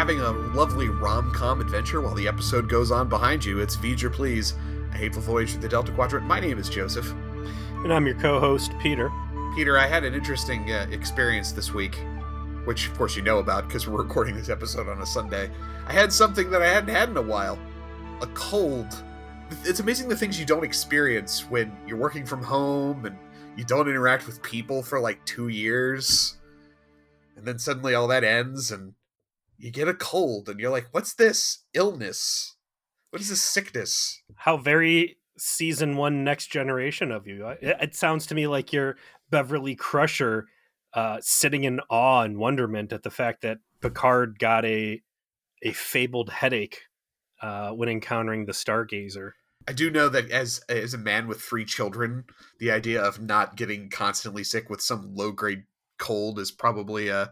having a lovely rom com adventure while the episode goes on behind you. It's V'ger Please, a hateful voyage through the Delta Quadrant. My name is Joseph. And I'm your co host, Peter. Peter, I had an interesting uh, experience this week, which of course you know about because we're recording this episode on a Sunday. I had something that I hadn't had in a while a cold. It's amazing the things you don't experience when you're working from home and you don't interact with people for like two years. And then suddenly all that ends and you get a cold and you're like, what's this illness? What is this sickness? How very season one next generation of you. It, it sounds to me like you're Beverly Crusher uh, sitting in awe and wonderment at the fact that Picard got a a fabled headache uh, when encountering the Stargazer. I do know that as as a man with three children, the idea of not getting constantly sick with some low grade cold is probably a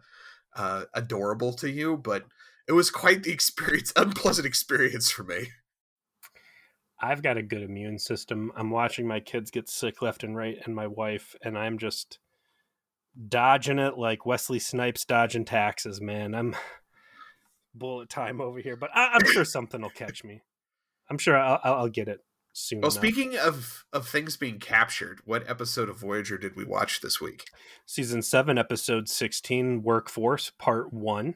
uh, adorable to you, but it was quite the experience, unpleasant experience for me. I've got a good immune system. I'm watching my kids get sick left and right, and my wife, and I'm just dodging it like Wesley Snipes dodging taxes, man. I'm bullet time over here, but I, am sure something will catch me. I'm sure I'll, I'll get it soon. Well, enough. speaking of of things being captured, what episode of Voyager did we watch this week? Season seven, episode sixteen, Workforce, Part One,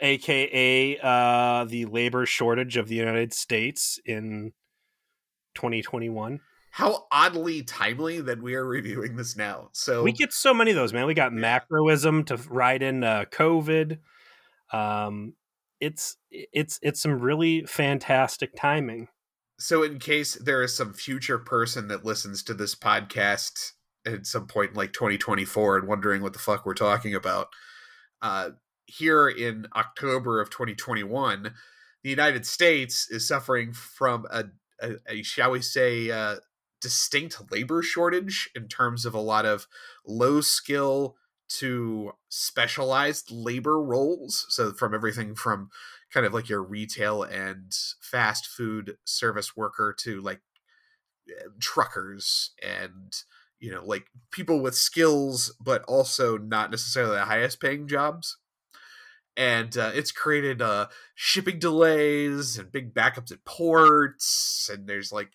aka uh, the labor shortage of the United States in 2021. How oddly timely that we are reviewing this now. So we get so many of those, man. We got macroism to ride in uh, COVID. Um, it's it's it's some really fantastic timing. So, in case there is some future person that listens to this podcast at some point in like 2024 and wondering what the fuck we're talking about, uh, here in October of 2021, the United States is suffering from a a, a shall we say uh, distinct labor shortage in terms of a lot of low skill to specialized labor roles. So from everything from kind of like your retail and fast food service worker to like eh, truckers and you know like people with skills but also not necessarily the highest paying jobs. And uh, it's created uh, shipping delays and big backups at ports and there's like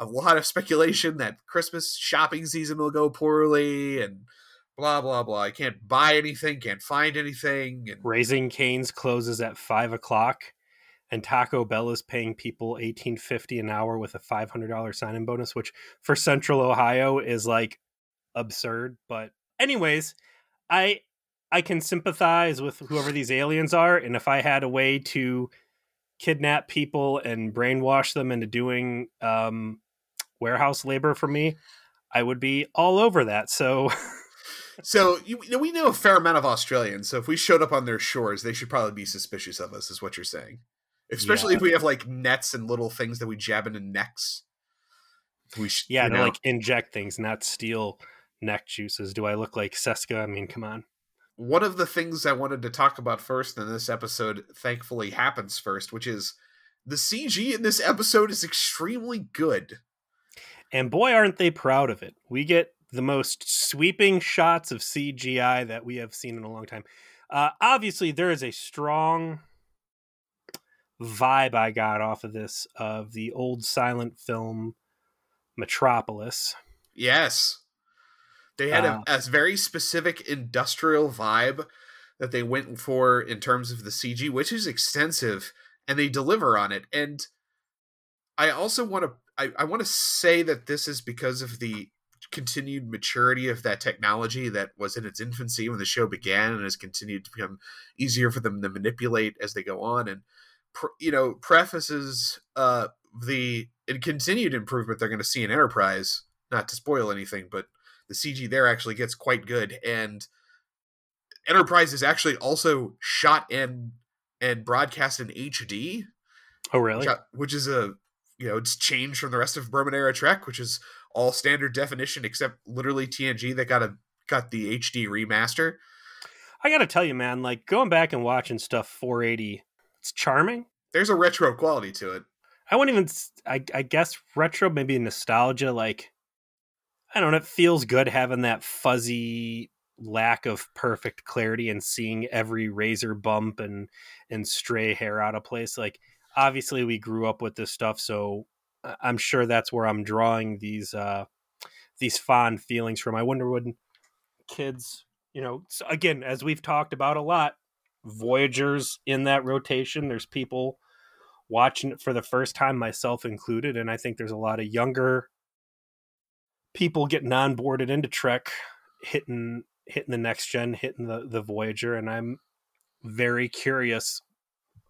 a lot of speculation that christmas shopping season will go poorly and blah blah blah i can't buy anything can't find anything and Raising Cane's closes at five o'clock and taco bell is paying people 1850 an hour with a $500 sign-in bonus which for central ohio is like absurd but anyways i I can sympathize with whoever these aliens are, and if I had a way to kidnap people and brainwash them into doing um, warehouse labor for me, I would be all over that. So, so you, we know a fair amount of Australians. So if we showed up on their shores, they should probably be suspicious of us, is what you're saying. Especially yeah. if we have like nets and little things that we jab into necks. We sh- yeah, to like inject things, not steal neck juices. Do I look like Seska? I mean, come on one of the things I wanted to talk about first in this episode thankfully happens first, which is the CG in this episode is extremely good. And boy, aren't they proud of it. We get the most sweeping shots of CGI that we have seen in a long time. Uh, obviously, there is a strong vibe I got off of this of the old silent film Metropolis. Yes. They had uh, a, a very specific industrial vibe that they went for in terms of the CG, which is extensive, and they deliver on it. And I also want to I, I want to say that this is because of the continued maturity of that technology that was in its infancy when the show began and has continued to become easier for them to manipulate as they go on and you know prefaces uh the continued improvement they're going to see in enterprise not to spoil anything but the CG there actually gets quite good, and Enterprise is actually also shot and and broadcast in HD. Oh, really? Which, which is a you know it's changed from the rest of Berman era Trek, which is all standard definition except literally TNG that got a got the HD remaster. I gotta tell you, man, like going back and watching stuff 480, it's charming. There's a retro quality to it. I wouldn't even. I, I guess retro, maybe nostalgia. Like I don't know. It feels good having that fuzzy lack of perfect clarity and seeing every razor bump and and stray hair out of place like obviously we grew up with this stuff so i'm sure that's where i'm drawing these uh these fond feelings from i wonder when kids you know again as we've talked about a lot voyagers in that rotation there's people watching it for the first time myself included and i think there's a lot of younger people getting onboarded into trek hitting hitting the next gen, hitting the the Voyager, and I'm very curious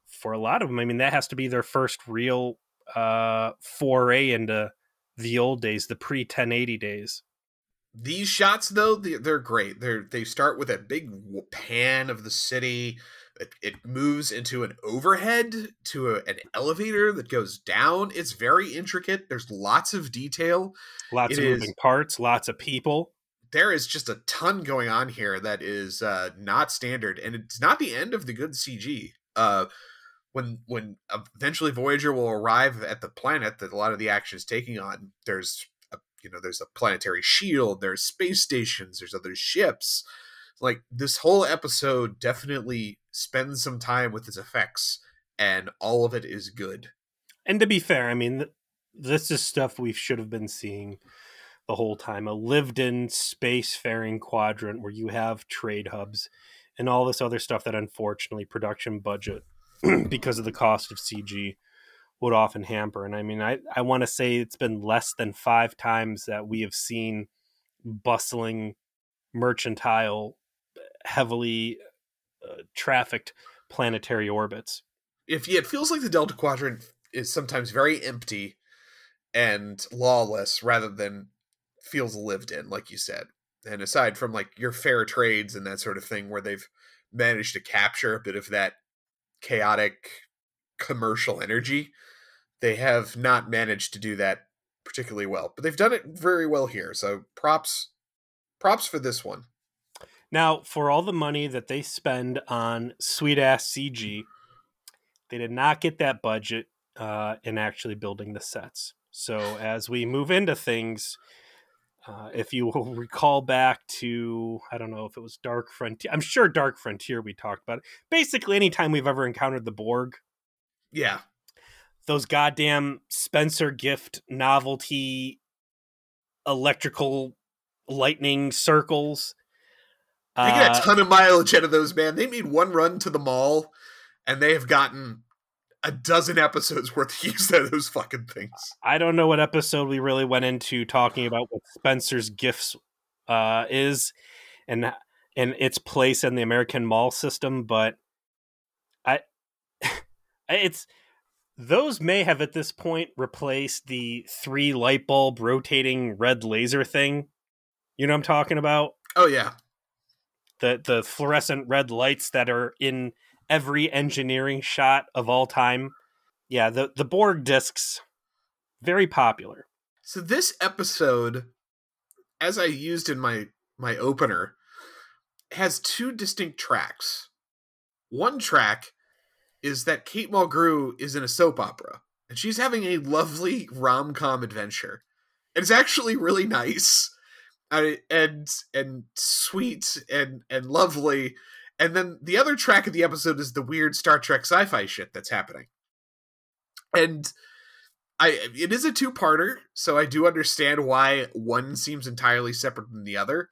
for a lot of them. I mean, that has to be their first real uh, foray into the old days, the pre 1080 days. These shots, though, they're great. They're they start with a big pan of the city. It, it moves into an overhead to a, an elevator that goes down. It's very intricate. There's lots of detail. Lots it of moving parts. Lots of people there is just a ton going on here that is uh, not standard, and it's not the end of the good CG. Uh, when when eventually Voyager will arrive at the planet that a lot of the action is taking on, there's a, you know there's a planetary shield, there's space stations, there's other ships. Like this whole episode definitely spends some time with its effects, and all of it is good. And to be fair, I mean, this is stuff we should have been seeing the whole time a lived in spacefaring quadrant where you have trade hubs and all this other stuff that unfortunately production budget because of the cost of CG would often hamper. And I mean, I, I want to say it's been less than five times that we have seen bustling, mercantile, heavily uh, trafficked planetary orbits. If yeah, it feels like the Delta Quadrant is sometimes very empty and lawless rather than feels lived in, like you said. And aside from like your fair trades and that sort of thing, where they've managed to capture a bit of that chaotic commercial energy, they have not managed to do that particularly well. But they've done it very well here. So props props for this one. Now, for all the money that they spend on sweet ass CG, they did not get that budget uh, in actually building the sets. So as we move into things, uh, if you will recall back to, I don't know if it was Dark Frontier. I'm sure Dark Frontier we talked about it. Basically, anytime we've ever encountered the Borg. Yeah. Those goddamn Spencer gift novelty electrical lightning circles. They get a uh, ton of mileage out of those, man. They made one run to the mall and they have gotten a dozen episodes worth of use of those fucking things. I don't know what episode we really went into talking about what Spencer's gifts uh, is and and its place in the American mall system, but I it's those may have at this point replaced the three light bulb rotating red laser thing. You know what I'm talking about? Oh yeah. The the fluorescent red lights that are in every engineering shot of all time. Yeah, the the Borg discs very popular. So this episode as I used in my my opener has two distinct tracks. One track is that Kate Mulgrew is in a soap opera and she's having a lovely rom-com adventure. It's actually really nice. Uh, and and sweet and and lovely and then the other track of the episode is the weird Star Trek sci-fi shit that's happening. And I it is a two-parter, so I do understand why one seems entirely separate from the other.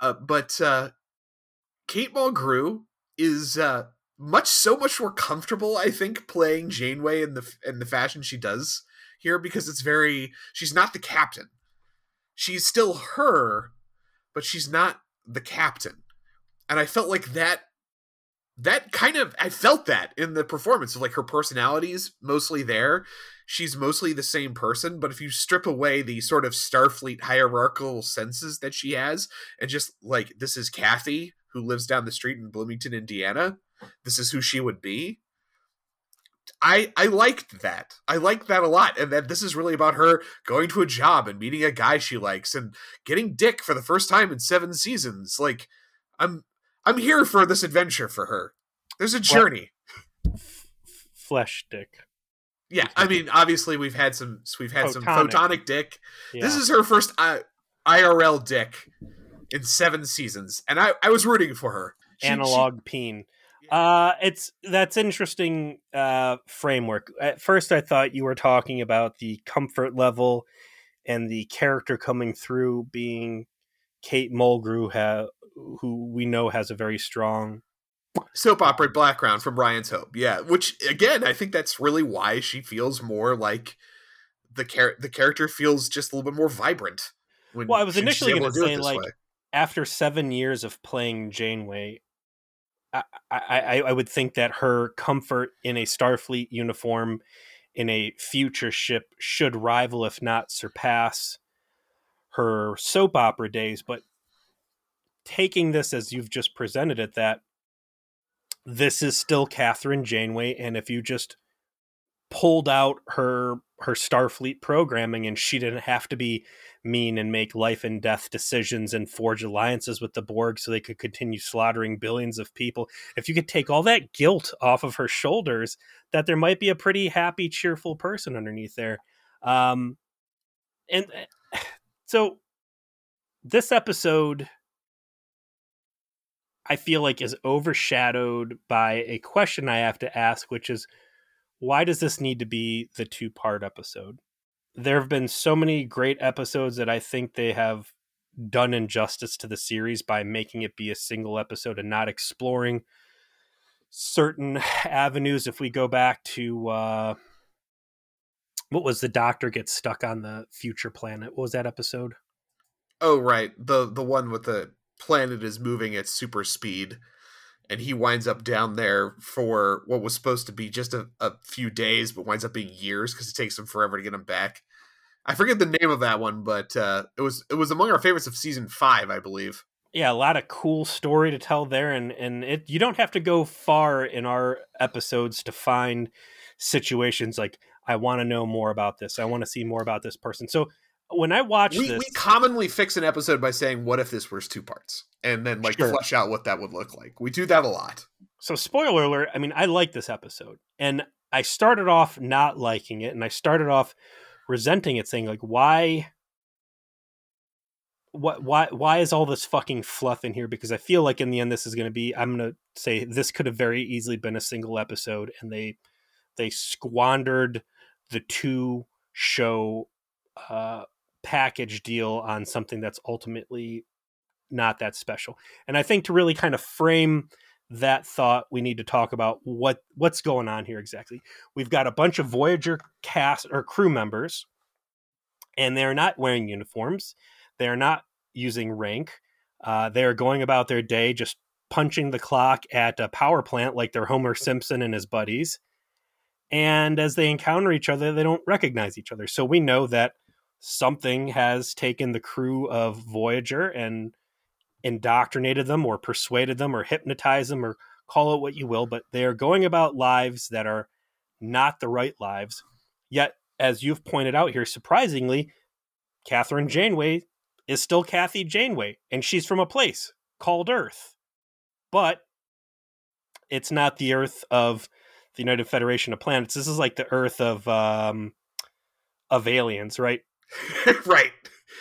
Uh, but uh, Kate Mulgrew is uh, much so much more comfortable, I think, playing Janeway in the in the fashion she does here because it's very she's not the captain. She's still her, but she's not the captain and I felt like that that kind of I felt that in the performance of like her personality is mostly there. She's mostly the same person, but if you strip away the sort of Starfleet hierarchical senses that she has, and just like this is Kathy who lives down the street in Bloomington, Indiana, this is who she would be. I I liked that. I liked that a lot, and that this is really about her going to a job and meeting a guy she likes and getting dick for the first time in seven seasons. Like I'm I'm here for this adventure for her. There's a journey. Flesh dick. Yeah, I mean, obviously we've had some we've had photonic. some photonic dick. Yeah. This is her first I- IRL dick. in seven seasons, and I, I was rooting for her. She, Analog she, peen. Uh, it's that's interesting uh, framework. At first, I thought you were talking about the comfort level and the character coming through being Kate Mulgrew, ha- who we know has a very strong soap opera background from Ryan's Hope. Yeah, which again, I think that's really why she feels more like the char- the character feels just a little bit more vibrant. well, I was initially going to say like way. after seven years of playing Janeway, I, I I would think that her comfort in a Starfleet uniform in a future ship should rival, if not surpass, her soap opera days. But taking this as you've just presented it, that this is still Catherine Janeway, and if you just pulled out her her Starfleet programming and she didn't have to be mean and make life and death decisions and forge alliances with the Borg so they could continue slaughtering billions of people. If you could take all that guilt off of her shoulders, that there might be a pretty happy, cheerful person underneath there. Um, and eh, so this episode I feel like is overshadowed by a question I have to ask, which is why does this need to be the two part episode? There have been so many great episodes that I think they have done injustice to the series by making it be a single episode and not exploring certain avenues. If we go back to uh, what was the doctor gets stuck on the future planet? What was that episode? Oh, right. The the one with the planet is moving at super speed and he winds up down there for what was supposed to be just a, a few days but winds up being years because it takes him forever to get him back. I forget the name of that one but uh, it was it was among our favorites of season five i believe. Yeah a lot of cool story to tell there and and it you don't have to go far in our episodes to find situations like i want to know more about this. I want to see more about this person. So when I watch we, this, we commonly fix an episode by saying, "What if this was two parts?" and then like sure. flesh out what that would look like. We do that a lot. So, spoiler alert. I mean, I like this episode, and I started off not liking it, and I started off resenting it, saying like, "Why?" What why why is all this fucking fluff in here? Because I feel like in the end this is going to be. I'm going to say this could have very easily been a single episode, and they they squandered the two show uh, package deal on something that's ultimately not that special. And I think to really kind of frame that thought, we need to talk about what what's going on here exactly. We've got a bunch of Voyager cast or crew members, and they're not wearing uniforms. They're not using rank. Uh, they're going about their day just punching the clock at a power plant like they're Homer Simpson and his buddies. And as they encounter each other, they don't recognize each other. So we know that something has taken the crew of Voyager and indoctrinated them or persuaded them or hypnotized them or call it what you will, but they are going about lives that are not the right lives. Yet, as you've pointed out here, surprisingly, Kathryn Janeway is still Kathy Janeway, and she's from a place called Earth. But it's not the Earth of the United Federation of Planets. This is like the Earth of um, of aliens, right? right.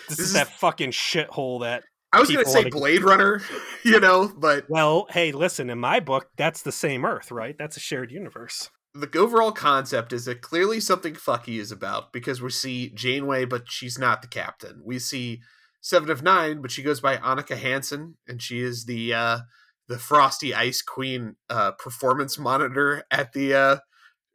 This, this is, is, that fucking shithole that I was going to say Blade Runner, you know, but well, hey, listen, in my book, that's the same Earth, right? That's a shared universe. The overall concept is that clearly something fucky is about because we see Janeway, but she's not the captain. We see Seven of Nine, but she goes by Annika Hansen, and she is the uh, the Frosty Ice Queen uh, performance monitor at the uh,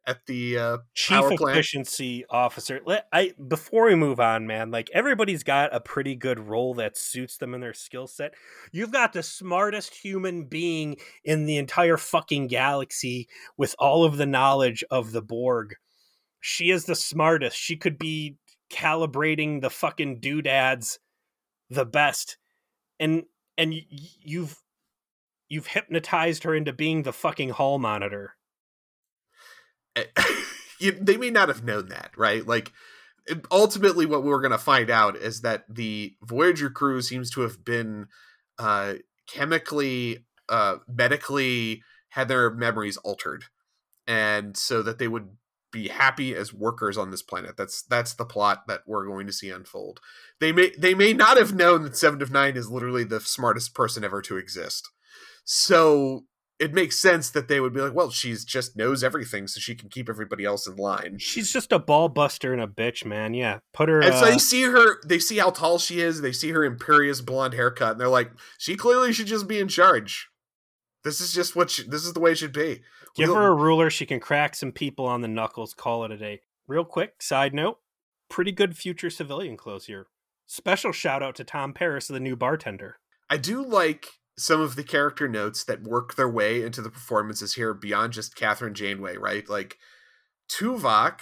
at the uh, chief efficiency officer. Let, I before we move on, man, like everybody's got a pretty good role that suits them and their skill set. You've got the smartest human being in the entire fucking galaxy with all of the knowledge of the Borg. She is the smartest. She could be calibrating the fucking doodads the best. And and you've you've hypnotized her into being the fucking hall monitor they may not have known that, right? Like ultimately what we're going to find out is that the Voyager crew seems to have been uh, chemically uh, medically had their memories altered and so that they would be happy as workers on this planet. That's that's the plot that we're going to see unfold. They may they may not have known that Seven of Nine is literally the smartest person ever to exist. So it makes sense that they would be like, well, she's just knows everything, so she can keep everybody else in line. She's just a ball buster and a bitch, man. Yeah, put her. And so uh, they see her, they see how tall she is, they see her imperious blonde haircut, and they're like, she clearly should just be in charge. This is just what she, this is the way it should be. give We'll- her a ruler. She can crack some people on the knuckles. Call it a day. Real quick side note: pretty good future civilian clothes here. Special shout out to Tom Paris, the new bartender. I do like some of the character notes that work their way into the performances here beyond just Catherine Janeway, right? Like Tuvok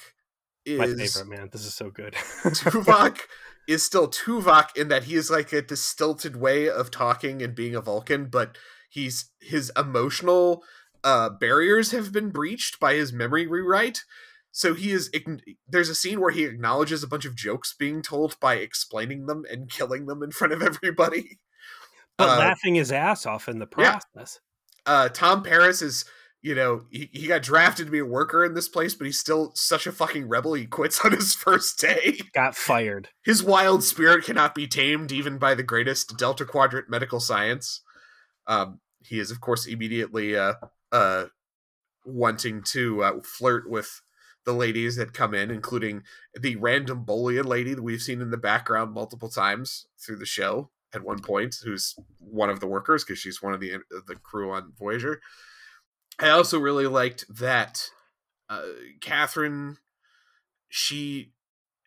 My is favorite man. This is so good. Tuvok is still Tuvok in that he is like a distilted way of talking and being a Vulcan, but he's his emotional uh, barriers have been breached by his memory rewrite. So he is. There's a scene where he acknowledges a bunch of jokes being told by explaining them and killing them in front of everybody. But Uh, laughing his ass off in the yeah. process. uh, Tom Paris is, you know, he, he got drafted to be a worker in this place, but he's still such a fucking rebel. He quits on his first day. Got fired. His wild spirit cannot be tamed even by the greatest Delta Quadrant medical science. Um, he is, of course, immediately uh, uh, wanting to uh, flirt with the ladies that come in, including the random Bolian lady that we've seen in the background multiple times through the show at one point, who's one of the workers because she's one of the the crew on Voyager. I also really liked that uh, Catherine. She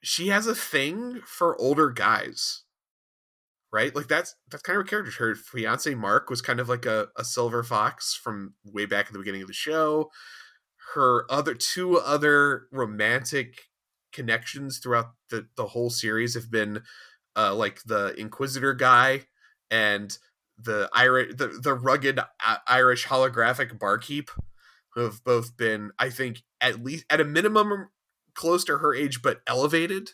she has a thing for older guys, right? Like that's that's kind of her character. Her fiance Mark was kind of like a, a silver fox from way back at the beginning of the show. Her other two other romantic connections throughout the the whole series have been uh, like the Inquisitor guy and the Irish, the, the rugged uh, Irish holographic barkeep, who have both been, I think, at least at a minimum close to her age, but elevated.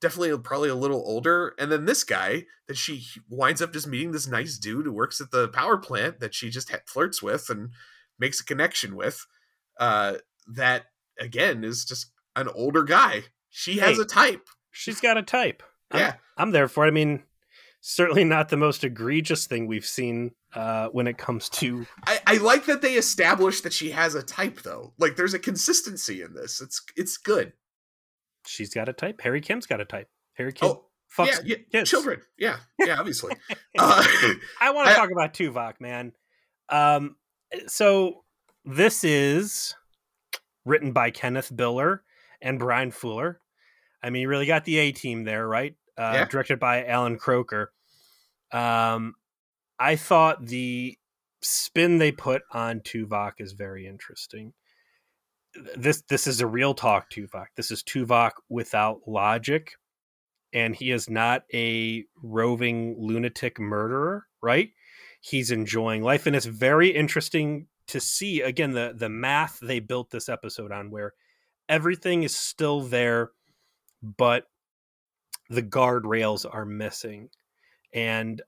Definitely, probably a little older. And then this guy that she winds up just meeting this nice dude who works at the power plant that she just flirts with and makes a connection with. Uh, that again is just an older guy. She has Hey. a type. She's got a type. I'm- Yeah. I'm there for it. I mean, certainly not the most egregious thing we've seen uh, when it comes to. I, I like that they established that she has a type though. Like there's a consistency in this. It's it's good. She's got a type. Harry Kim's got a type. Harry Kim Oh fucks yeah, yeah, children. Yeah, yeah, obviously. uh, I want to talk about Tuvok, man. Um, so this is written by Kenneth Biller and Brian Fuller. I mean, you really got the A team there, right? Uh, Yeah. Directed by Alan Croker. Um, I thought the spin they put on Tuvok is very interesting. This this is a real talk Tuvok. This is Tuvok without logic, and he is not a roving lunatic murderer, right? He's enjoying life, and it's very interesting to see again the the math they built this episode on, where everything is still there, but the guardrails are missing, and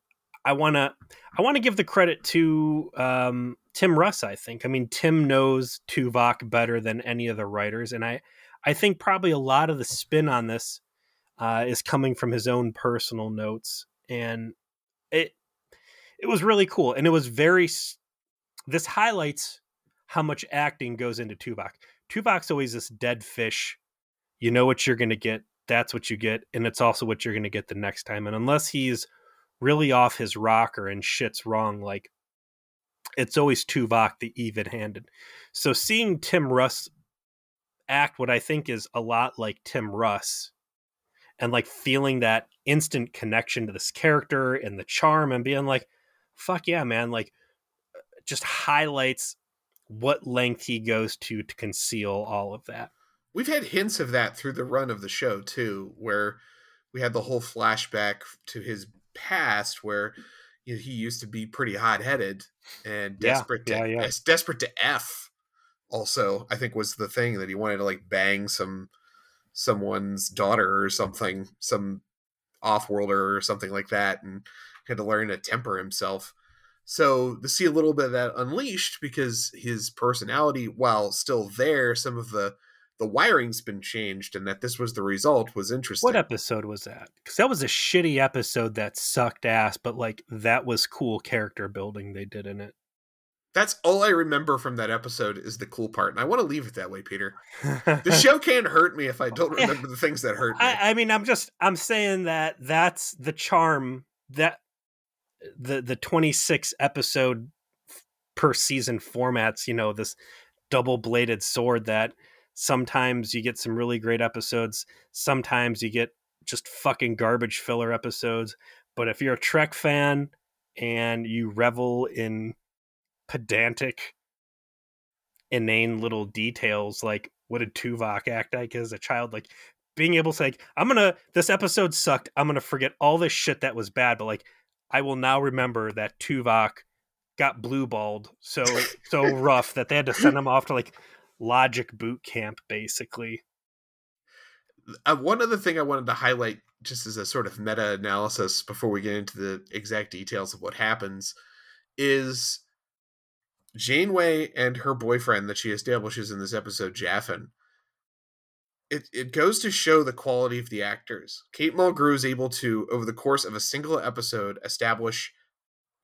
I want to I want to give the credit to um, Tim Russ. I think. I mean, Tim knows Tuvok better than any of the writers, and I I think probably a lot of the spin on this uh, is coming from his own personal notes, and it it was really cool, and it was very. This highlights how much acting goes into Tuvok. Tuvok's always this dead fish. You know what you're going to get. That's what you get, and it's also what you're going to get the next time. And unless he's really off his rocker and shit's wrong, like it's always Tuvok the even handed. So seeing Tim Russ act what I think is a lot like Tim Russ and like feeling that instant connection to this character and the charm and being like, fuck yeah, man, like uh, just highlights what length he goes to to conceal all of that. We've had hints of that through the run of the show too, where we had the whole flashback to his past, where you know, he used to be pretty hot headed and Yeah, desperate to yeah, yeah. desperate to f. Also, I think was the thing that he wanted to like bang some someone's daughter or something, some off-worlder or something like that, and had to learn to temper himself. So to see a little bit of that unleashed because his personality, while still there, some of the the wiring's been changed and that this was the result was interesting. What episode was that? Because that was a shitty episode that sucked ass, but like that was cool character building they did in it. That's all I remember from that episode is the cool part, and I want to leave it that way, Peter. the show can't hurt me if I don't remember the things that hurt me. I, I mean, I'm just I'm saying that that's the charm that the the 26 episode per season formats. You know, this double bladed sword that sometimes you get some really great episodes, sometimes you get just fucking garbage filler episodes. But if you're a Trek fan and you revel in pedantic, inane little details like what did Tuvok act like as a child? Like being able to like, I'm gonna this episode sucked. I'm gonna forget all this shit that was bad, but like I will now remember that Tuvok got blue balled so so rough that they had to send him off to like logic boot camp basically. Uh, one other thing I wanted to highlight just as a sort of meta analysis before we get into the exact details of what happens is Janeway and her boyfriend that she establishes in this episode, Jaffen. It it goes to show the quality of the actors. Kate Mulgrew is able to, over the course of a single episode, establish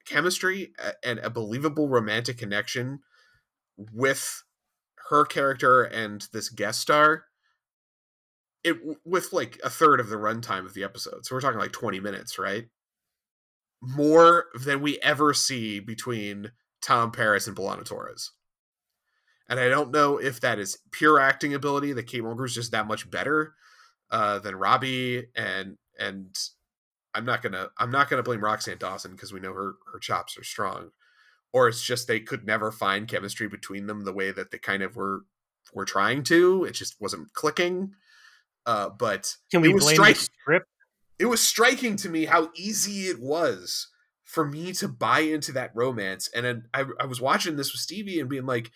chemistry and a believable romantic connection with her character and this guest star. It with like a third of the runtime of the episode, so we're talking like twenty minutes, right? More than we ever see between Tom Paris and B'Elanna Torres. And I don't know if that is pure acting ability that Kate Mulgrew is just that much better uh, than Robbie and and I'm not gonna I'm not gonna blame Roxann Dawson because we know her her chops are strong, or it's just they could never find chemistry between them the way that they kind of were were trying to. It just wasn't clicking. Uh, but can we blame strik- the script? It was striking to me how easy it was for me to buy into that romance. And I, I was watching this with Stevie and being like,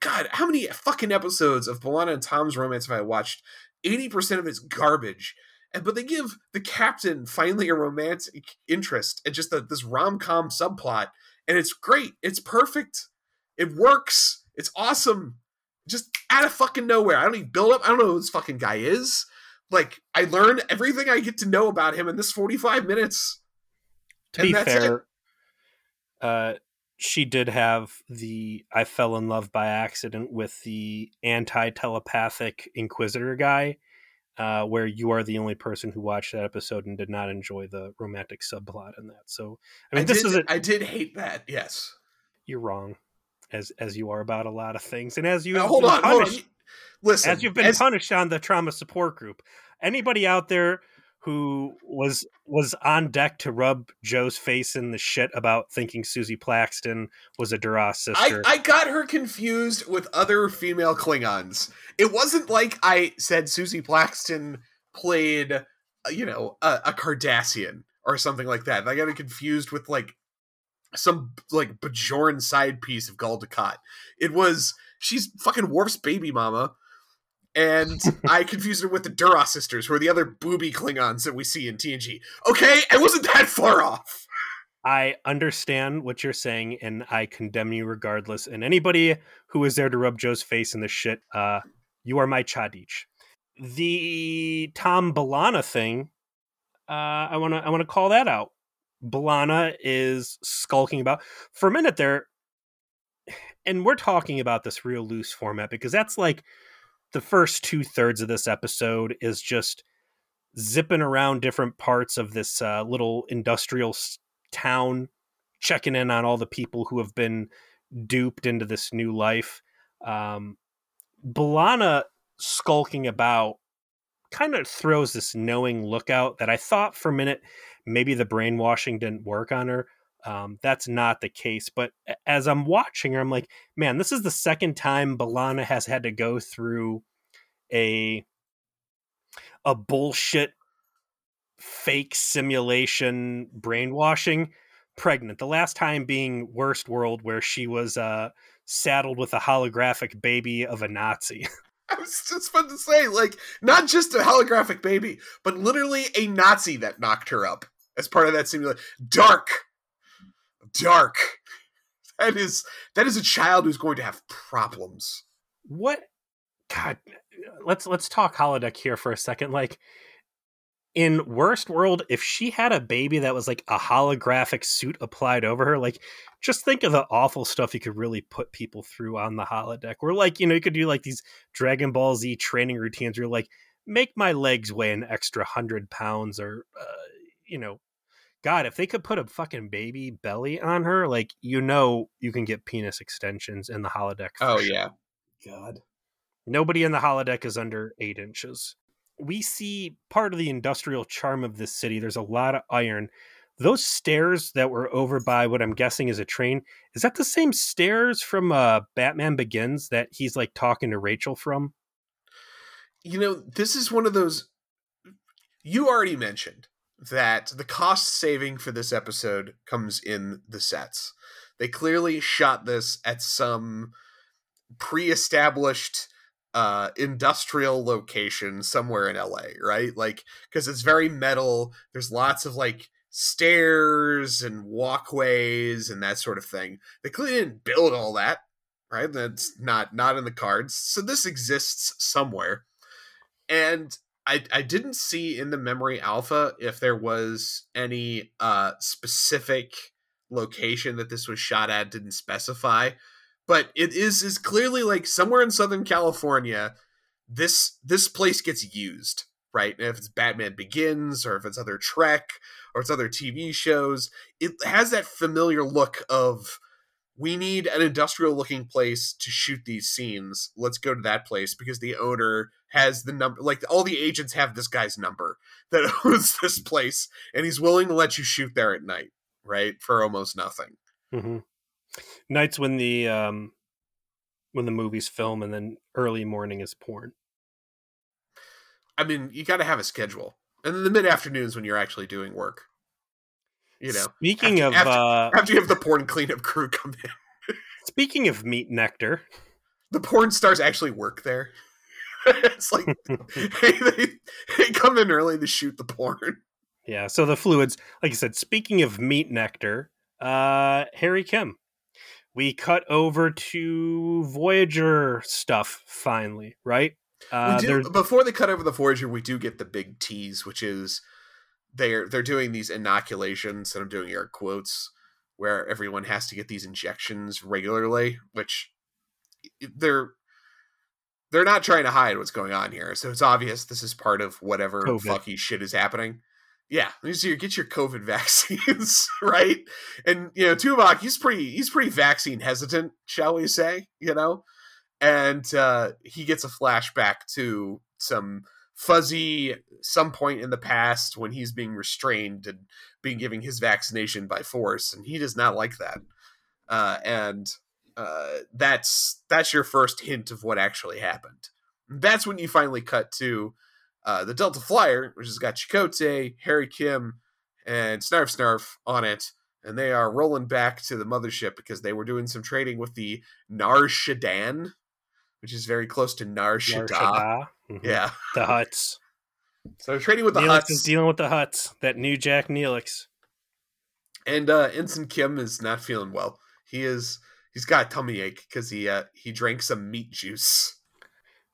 God, how many fucking episodes of B'Elanna and Tom's romance have I watched? 80% of it's garbage. And but they give the captain finally a romantic interest and just a, this rom com subplot, and it's great. It's perfect. It works. It's awesome. Just out of fucking nowhere. I don't even build up. I don't know who this fucking guy is. Like I learn everything I get to know about him in this forty five minutes. To and be fair, uh, she did have the I fell in love by accident with the anti telepathic Inquisitor guy, uh, where you are the only person who watched that episode and did not enjoy the romantic subplot in that. So I mean, I this did, is a, I did hate that. Yes, you're wrong, as as you are about a lot of things, and as you now, hold on, punished, hold on. Listen, as you've been as, punished on the trauma support group. Anybody out there who was was on deck to rub Joe's face in the shit about thinking Suzie Plakson was a Duras sister. I, I got her confused with other female Klingons. It wasn't like I said Suzie Plakson played, uh, you know, a, a Cardassian or something like that. I got it confused with like some like Bajoran side piece of Gul Dukat. It was she's fucking Worf's baby mama and I confused her with the Duras sisters, who are the other booby Klingons that we see in TNG. Okay, I wasn't that far off. I understand what you're saying, and I condemn you regardless. And anybody who is there to rub Joe's face in the shit, uh, you are my cha'DIch. The Tom B'Elanna thing, uh, I want to I want to call that out. B'Elanna is skulking about for a minute there, and we're talking about this real loose format because that's like the first two thirds of this episode is just zipping around different parts of this uh, little industrial town, checking in on all the people who have been duped into this new life. Um, B'Elanna skulking about kind of throws this knowing look out that I thought for a minute maybe the brainwashing didn't work on her. Um, that's not the case. But as I'm watching her, I'm like, man, this is the second time B'Elanna has had to go through a a bullshit fake simulation brainwashing pregnant. The last time being Worst World, where she was uh, saddled with a holographic baby of a Nazi. I was just about to say, like, not just a holographic baby, but literally a Nazi that knocked her up as part of that simulation. Dark dark. That is that is a child who's going to have problems. What God, let's let's talk holodeck here for a second. Like in worst world, if she had a baby that was like a holographic suit applied over her, like just think of the awful stuff you could really put people through on the holodeck. Or like, you know, you could do like these Dragon Ball Z training routines where like, make my legs weigh an extra hundred pounds or, uh, you know, God, if they could put a fucking baby belly on her, like, you know, you can get penis extensions in the holodeck. Oh, sure. yeah. God. Nobody in the holodeck is under eight inches. We see part of the industrial charm of this city. There's a lot of iron. Those stairs that were over by what I'm guessing is a train, is that the same stairs from uh, Batman Begins that he's like talking to Rachel from? You know, this is one of those. You already mentioned that the cost saving for this episode comes in the sets. They clearly shot this at some pre established uh industrial location somewhere in LA, right? Like cuz it's very metal, there's lots of like stairs and walkways and that sort of thing. They clearly didn't build all that, right? That's not not in the cards. So this exists somewhere. And I I didn't see in the memory alpha if there was any uh specific location that this was shot at didn't specify but it is is clearly like somewhere in Southern California. This this place gets used, right? if it's Batman Begins or if it's other Trek or it's other TV shows, it has that familiar look of we need an industrial looking place to shoot these scenes. Let's go to that place because the owner has the number like all the agents have this guy's number that owns this place and he's willing to let you shoot there at night, right? For almost nothing. Mm-hmm nights when the um when the movies film and then early morning is porn. I mean, you got to have a schedule. And then the mid afternoons when you're actually doing work. You know. Speaking after, of after, uh after you have the porn cleanup crew come in. speaking of meat nectar, the porn stars actually work there. it's like hey, they, they come in early to shoot the porn. Yeah, so the fluids, like I said, speaking of meat nectar, uh Harry Kim we cut over to Voyager stuff finally, right? Uh, do, before they cut over the Voyager, we do get the big tease, which is they're they're doing these inoculations, and I'm doing air quotes, where everyone has to get these injections regularly, which they're they're not trying to hide what's going on here. So it's obvious this is part of whatever COVID. fucky shit is happening yeah, so you get your COVID vaccines, right? And you know, Tuvok, he's pretty he's pretty vaccine hesitant, shall we say, you know? And uh he gets a flashback to some fuzzy some point in the past when he's being restrained and being given his vaccination by force, and he does not like that. Uh and uh that's that's your first hint of what actually happened. That's when you finally cut to uh, the Delta Flyer, which has got Chakotay, Harry Kim, and Snarf Snarf on it, and they are rolling back to the mothership because they were doing some trading with the Nar Shaddaa, which is very close to Nar Shaddaa. Mm-hmm. Yeah, the Hutts. So they're trading with the Neelix Hutts. is dealing with the Hutts. That new Jack Neelix. And uh, Ensign Kim is not feeling well. He is. He's got a tummy ache because he uh, he drank some meat juice.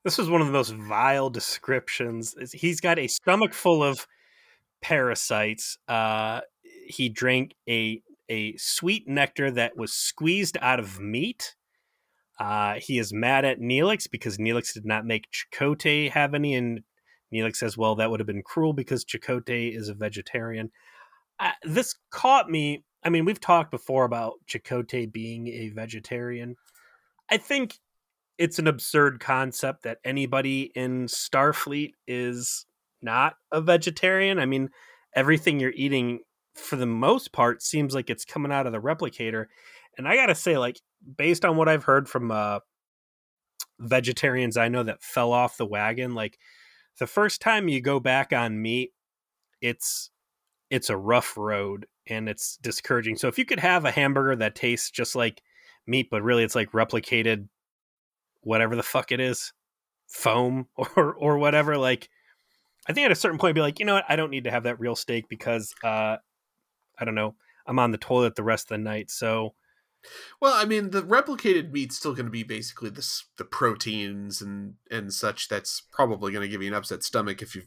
This was one of the most vile descriptions. He's got a stomach full of parasites. Uh, he drank a a sweet nectar that was squeezed out of meat. Uh, he is mad at Neelix because Neelix did not make Chakotay have any, and Neelix says, "Well, that would have been cruel because Chakotay is a vegetarian." Uh, this caught me. I mean, we've talked before about Chakotay being a vegetarian. I think it's an absurd concept that anybody in Starfleet is not a vegetarian. I mean, everything you're eating for the most part seems like it's coming out of the replicator. And I got to say like based on what I've heard from uh vegetarians I know that fell off the wagon, like the first time you go back on meat, it's it's a rough road and it's discouraging. So if you could have a hamburger that tastes just like meat but really it's like replicated whatever the fuck it is, foam or or whatever. Like, I think at a certain point, I'd be like, you know what, I don't need to have that real steak because, uh, I don't know, I'm on the toilet the rest of the night. So Well, I mean, the replicated meat's still going to be basically the the proteins and and such. That's probably going to give you an upset stomach if you,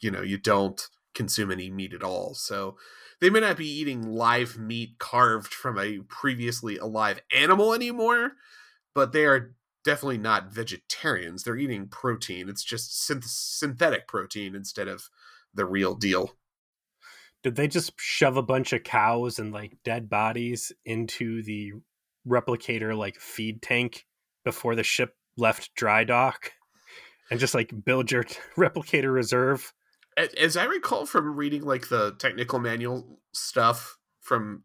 you know, you don't consume any meat at all. So they may not be eating live meat carved from a previously alive animal anymore, but they are definitely not vegetarians. They're eating protein. It's just synth- synthetic protein instead of the real deal. Did they just shove a bunch of cows and like dead bodies into the replicator like feed tank before the ship left dry dock and just like build your replicator reserve? As I recall from reading like the technical manual stuff from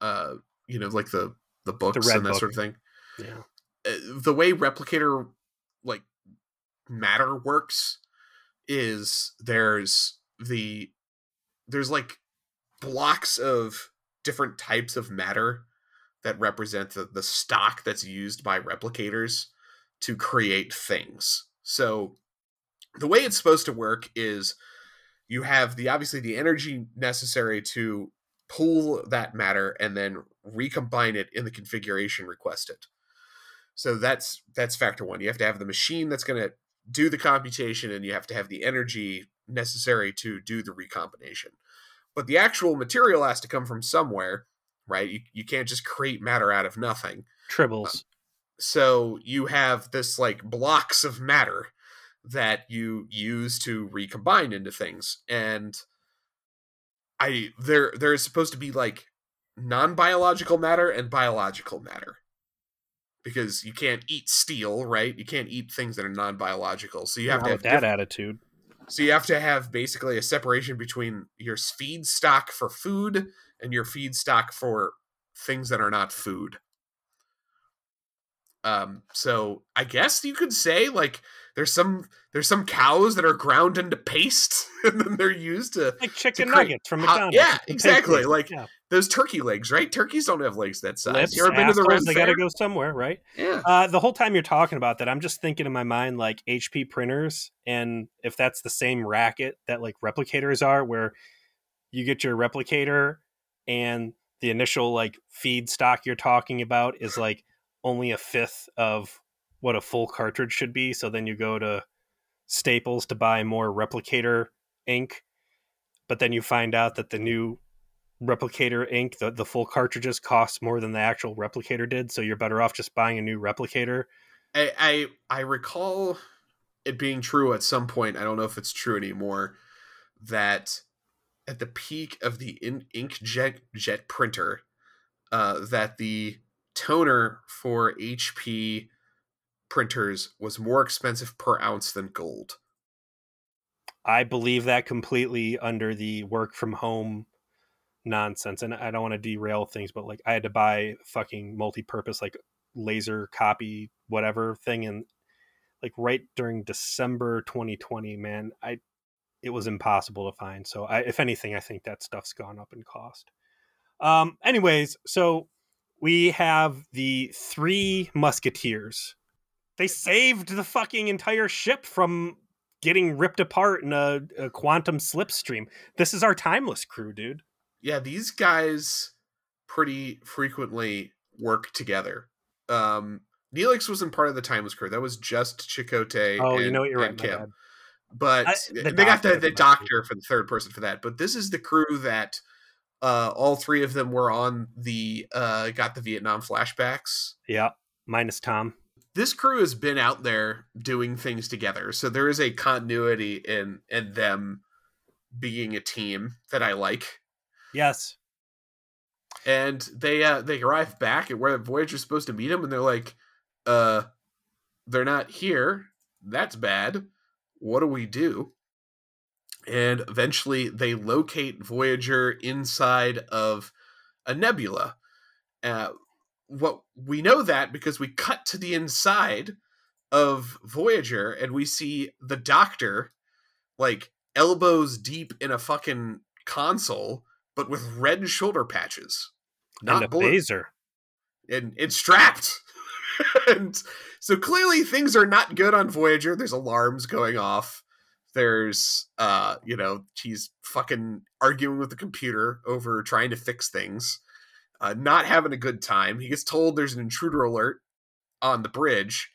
uh you know like the the books the and that book. sort of thing. Yeah. Uh, the way replicator like matter works is there's the there's like blocks of different types of matter that represent the, the stock that's used by replicators to create things. So the way it's supposed to work is you have the obviously the energy necessary to pull that matter and then recombine it in the configuration requested. So that's that's factor 1. You have to have the machine that's going to do the computation and you have to have the energy necessary to do the recombination. But the actual material has to come from somewhere, right? You, you can't just create matter out of nothing. Tribbles. Uh, so you have this like blocks of matter that you use to recombine into things. And I there there is supposed to be like non-biological matter and biological matter because you can't eat steel, right? You can't eat things that are non-biological. So you have Not to have that attitude. So you have to have basically a separation between your feed stock for food and your feed stock for things that are not food. Um, so I guess you could say like there's some there's some cows that are ground into paste and then they're used to like chicken to nuggets from McDonald's. yeah, exactly. Like yeah. those turkey legs, right? Turkeys don't have legs that size. Lips, you ever been to the Ren They got to go somewhere, right? Yeah. Uh, the whole time you're talking about that, I'm just thinking in my mind like HP printers, and if that's the same racket that like replicators are, where you get your replicator and the initial like feed stock you're talking about is like only a fifth of what a full cartridge should be. So then you go to Staples to buy more replicator ink, but then you find out that the new replicator ink, the, the full cartridges cost more than the actual replicator did. So you're better off just buying a new replicator. I, I, I recall it being true at some point. I don't know if it's true anymore. That at the peak of the in, inkjet jet printer, uh, that the toner for HP printers was more expensive per ounce than gold. I believe that completely under the work from home nonsense. And I don't want to derail things, but like I had to buy fucking multi purpose, like laser copy, whatever thing. And like right during December 2020, man, I, it was impossible to find. So I, if anything, I think that stuff's gone up in cost. Um, anyways, so we have the three musketeers they saved the fucking entire ship from getting ripped apart in a, a quantum slipstream. This is our timeless crew, dude. Yeah, these guys pretty frequently work together. Um, Neelix wasn't part of the timeless crew. That was just Chakotay. Oh, and, you know what? You're right. Kim. But I, the they got the, the doctor for the third person for that. But this is the crew that uh, all three of them were on the uh, got the Vietnam flashbacks. Yeah, minus Tom this crew has been out there doing things together, so there is a continuity in in them being a team that I like. Yes. And they uh they arrive back at where the Voyager's supposed to meet them, and they're like, uh, they're not here. That's bad. What do we do? And eventually they locate Voyager inside of a nebula. Uh, what we know that because we cut to the inside of Voyager and we see the doctor like elbows deep in a fucking console, but with red shoulder patches. Not and a bullet. Baser. And it's strapped. and so clearly things are not good on Voyager. There's alarms going off. There's uh, you know, she's fucking arguing with the computer over trying to fix things uh, not having a good time. He gets told there's an intruder alert on the bridge.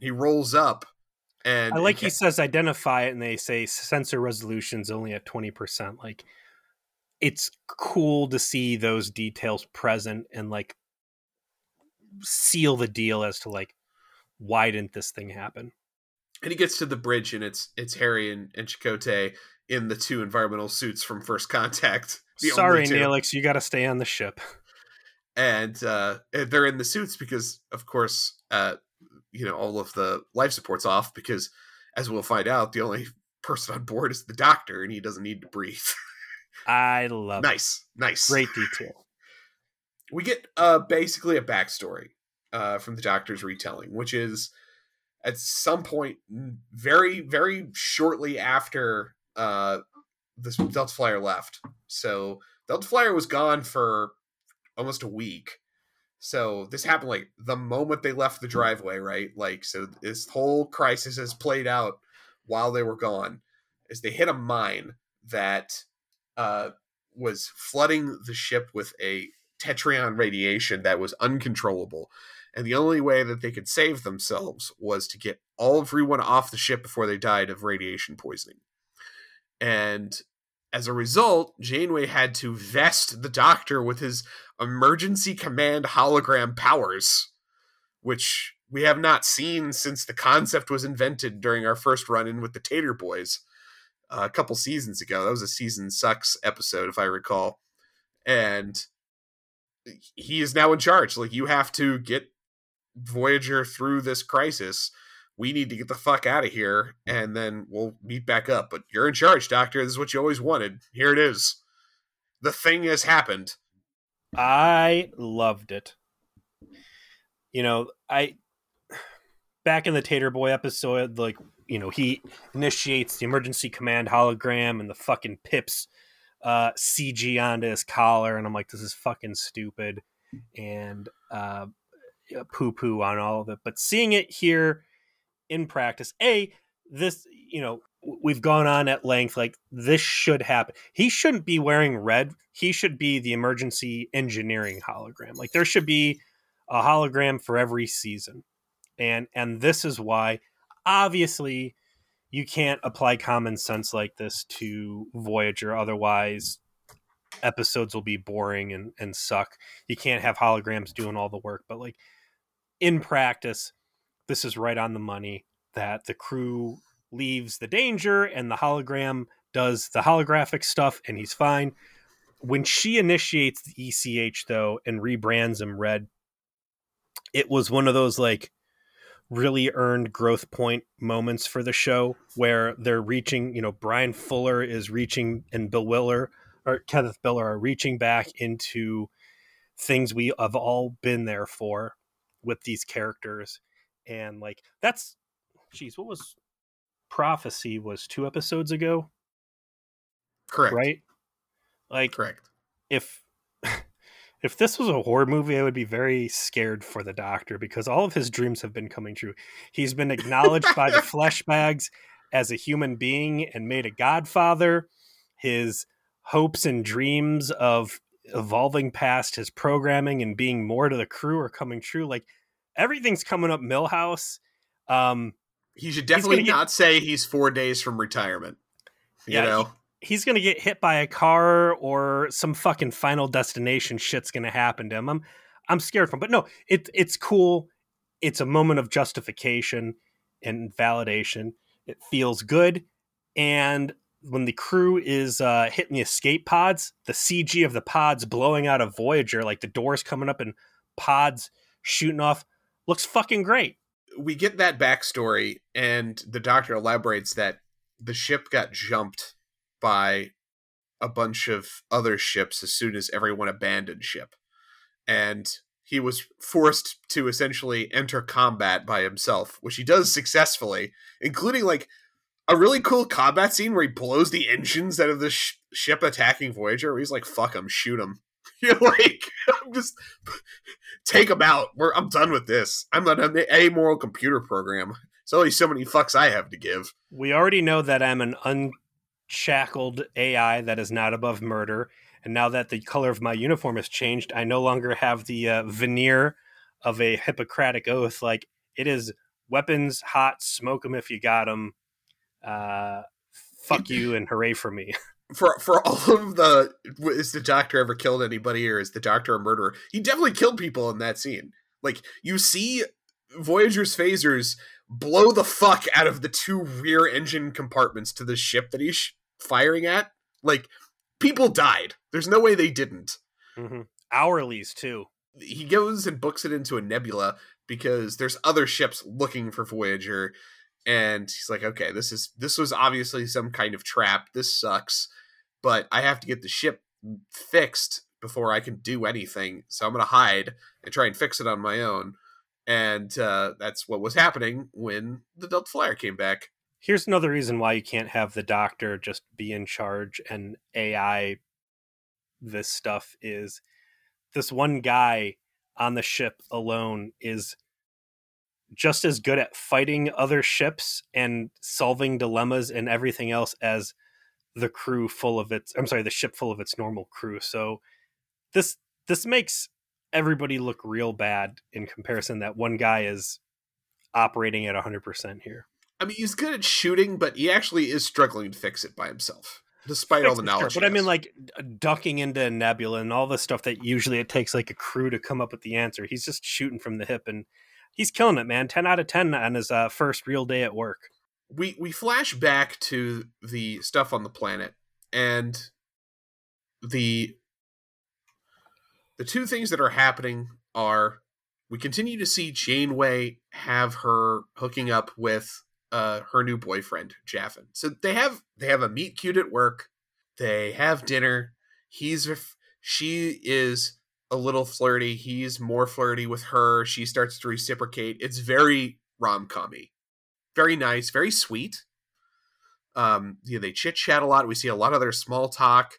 He rolls up, and I like he and- says identify it, and they say sensor resolution's only at twenty percent. Like, it's cool to see those details present and like seal the deal as to like why didn't this thing happen? and he gets to the bridge, and it's it's Harry and, and Chakotay in the two environmental suits from First Contact. Sorry. Neelix, you got to stay on the ship. And uh, they're in the suits because, of course, uh, you know all of the life support's off because, as we'll find out, the only person on board is the doctor, and he doesn't need to breathe. I love it. nice, nice, Great detail. we get uh basically a backstory uh from the doctor's retelling which is at some point very very shortly after uh this delta flyer left so delta flyer was gone for almost a week so this happened like the moment they left the driveway right like so this whole crisis has played out while they were gone as they hit a mine that uh was flooding the ship with a tetryon radiation that was uncontrollable. And the only way that they could save themselves was to get all everyone off the ship before they died of radiation poisoning. And as a result, Janeway had to vest the doctor with his emergency command hologram powers, which we have not seen since the concept was invented during our first run in with the Tater Boys uh, a couple seasons ago. That was a season sucks episode, if I recall. And he is now in charge. Like, you have to get Voyager through this crisis. We need to get the fuck out of here, and then we'll meet back up. But you're in charge, Doctor. This is what you always wanted. Here it is. The thing has happened. I loved it. You know, I back in the Tater Boy episode, like you know, he initiates the emergency command hologram and the fucking pips uh, CG onto his collar, and I'm like, this is fucking stupid, and uh, poo poo on all of it. But seeing it here in practice, a this you know we've gone on at length like this should happen. He shouldn't be wearing red. He should be the emergency engineering hologram. Like there should be a hologram for every season. And and this is why obviously you can't apply common sense like this to voyager. Otherwise episodes will be boring and and suck. You can't have holograms doing all the work. But like in practice this is right on the money that the crew leaves the danger and the hologram does the holographic stuff and he's fine. When she initiates the ECH though and rebrands him red, it was one of those like really earned growth point moments for the show where they're reaching, you know, Bryan Fuller is reaching and Bill Willer or Kenneth Biller are reaching back into things we have all been there for with these characters. And like that's geez, what was prophecy was two episodes ago, Correct. right? Like Correct. if if this was a horror movie, I would be very scared for the doctor because all of his dreams have been coming true. He's been acknowledged by the flesh bags as a human being and made a godfather. His hopes and dreams of evolving past his programming and being more to the crew are coming true. Like everything's coming up Milhouse. Um, He should definitely get- not say he's four days from retirement. You Yeah, know? he's gonna get hit by a car or some fucking final destination shit's gonna happen to him. I'm I'm scared from, but no, it it's cool. It's a moment of justification and validation. It feels good, and when the crew is uh, hitting the escape pods, the CG of the pods blowing out of Voyager, like the doors coming up and pods shooting off, looks fucking great. we get that backstory, and the doctor elaborates that the ship got jumped by a bunch of other ships as soon as everyone abandoned ship. And he was forced to essentially enter combat by himself, which he does successfully, including like a really cool combat scene where he blows the engines out of the sh- ship attacking Voyager. Where he's like, "Fuck him, shoot him." You're like, I'm just take him out. We're, I'm done with this. I'm not an amoral computer program. It's only so many fucks I have to give. We already know that I'm an unshackled AI that is not above murder, And now that the color of my uniform has changed, I no longer have the uh, veneer of a Hippocratic oath. Like it is weapons hot, smoke them if you got them. Uh, fuck you and hooray for me. For for all of the is the doctor ever killed anybody or is the doctor a murderer? He definitely killed people in that scene. Like you see Voyager's phasers blow the fuck out of the two rear engine compartments to the ship that he's firing at. Like people died. There's no way they didn't. Mm-hmm. Hourlies too. He goes and books it into a nebula because there's other ships looking for Voyager and he's like okay this is this was obviously some kind of trap. This sucks but i have to get the ship fixed before i can do anything. So i'm gonna hide and try and fix it on my own. And uh, that's what was happening when the delta flyer came back. Here's another reason why you can't have the doctor just be in charge and ai this stuff is this one guy on the ship alone is just as good at fighting other ships and solving dilemmas and everything else as the crew full of its I'm sorry, the ship full of its normal crew. So this this makes everybody look real bad in comparison that one guy is operating at 100% here. I mean, he's good at shooting, but he actually is struggling to fix it by himself, despite all the knowledge. Sure, but I mean, like ducking into a nebula and all the stuff that usually it takes like a crew to come up with the answer. He's just shooting from the hip, and he's killing it, man. Ten out of ten on his uh, first real day at work. We we flash back to the stuff on the planet, and the the two things that are happening are we continue to see Janeway have her hooking up with uh, her new boyfriend Jaffen. So they have they have a meet cute at work. They have dinner. He's she is a little flirty. He's more flirty with her. She starts to reciprocate. It's very rom commy, very nice, very sweet. Um, you know, they chit chat a lot. We see a lot of their small talk,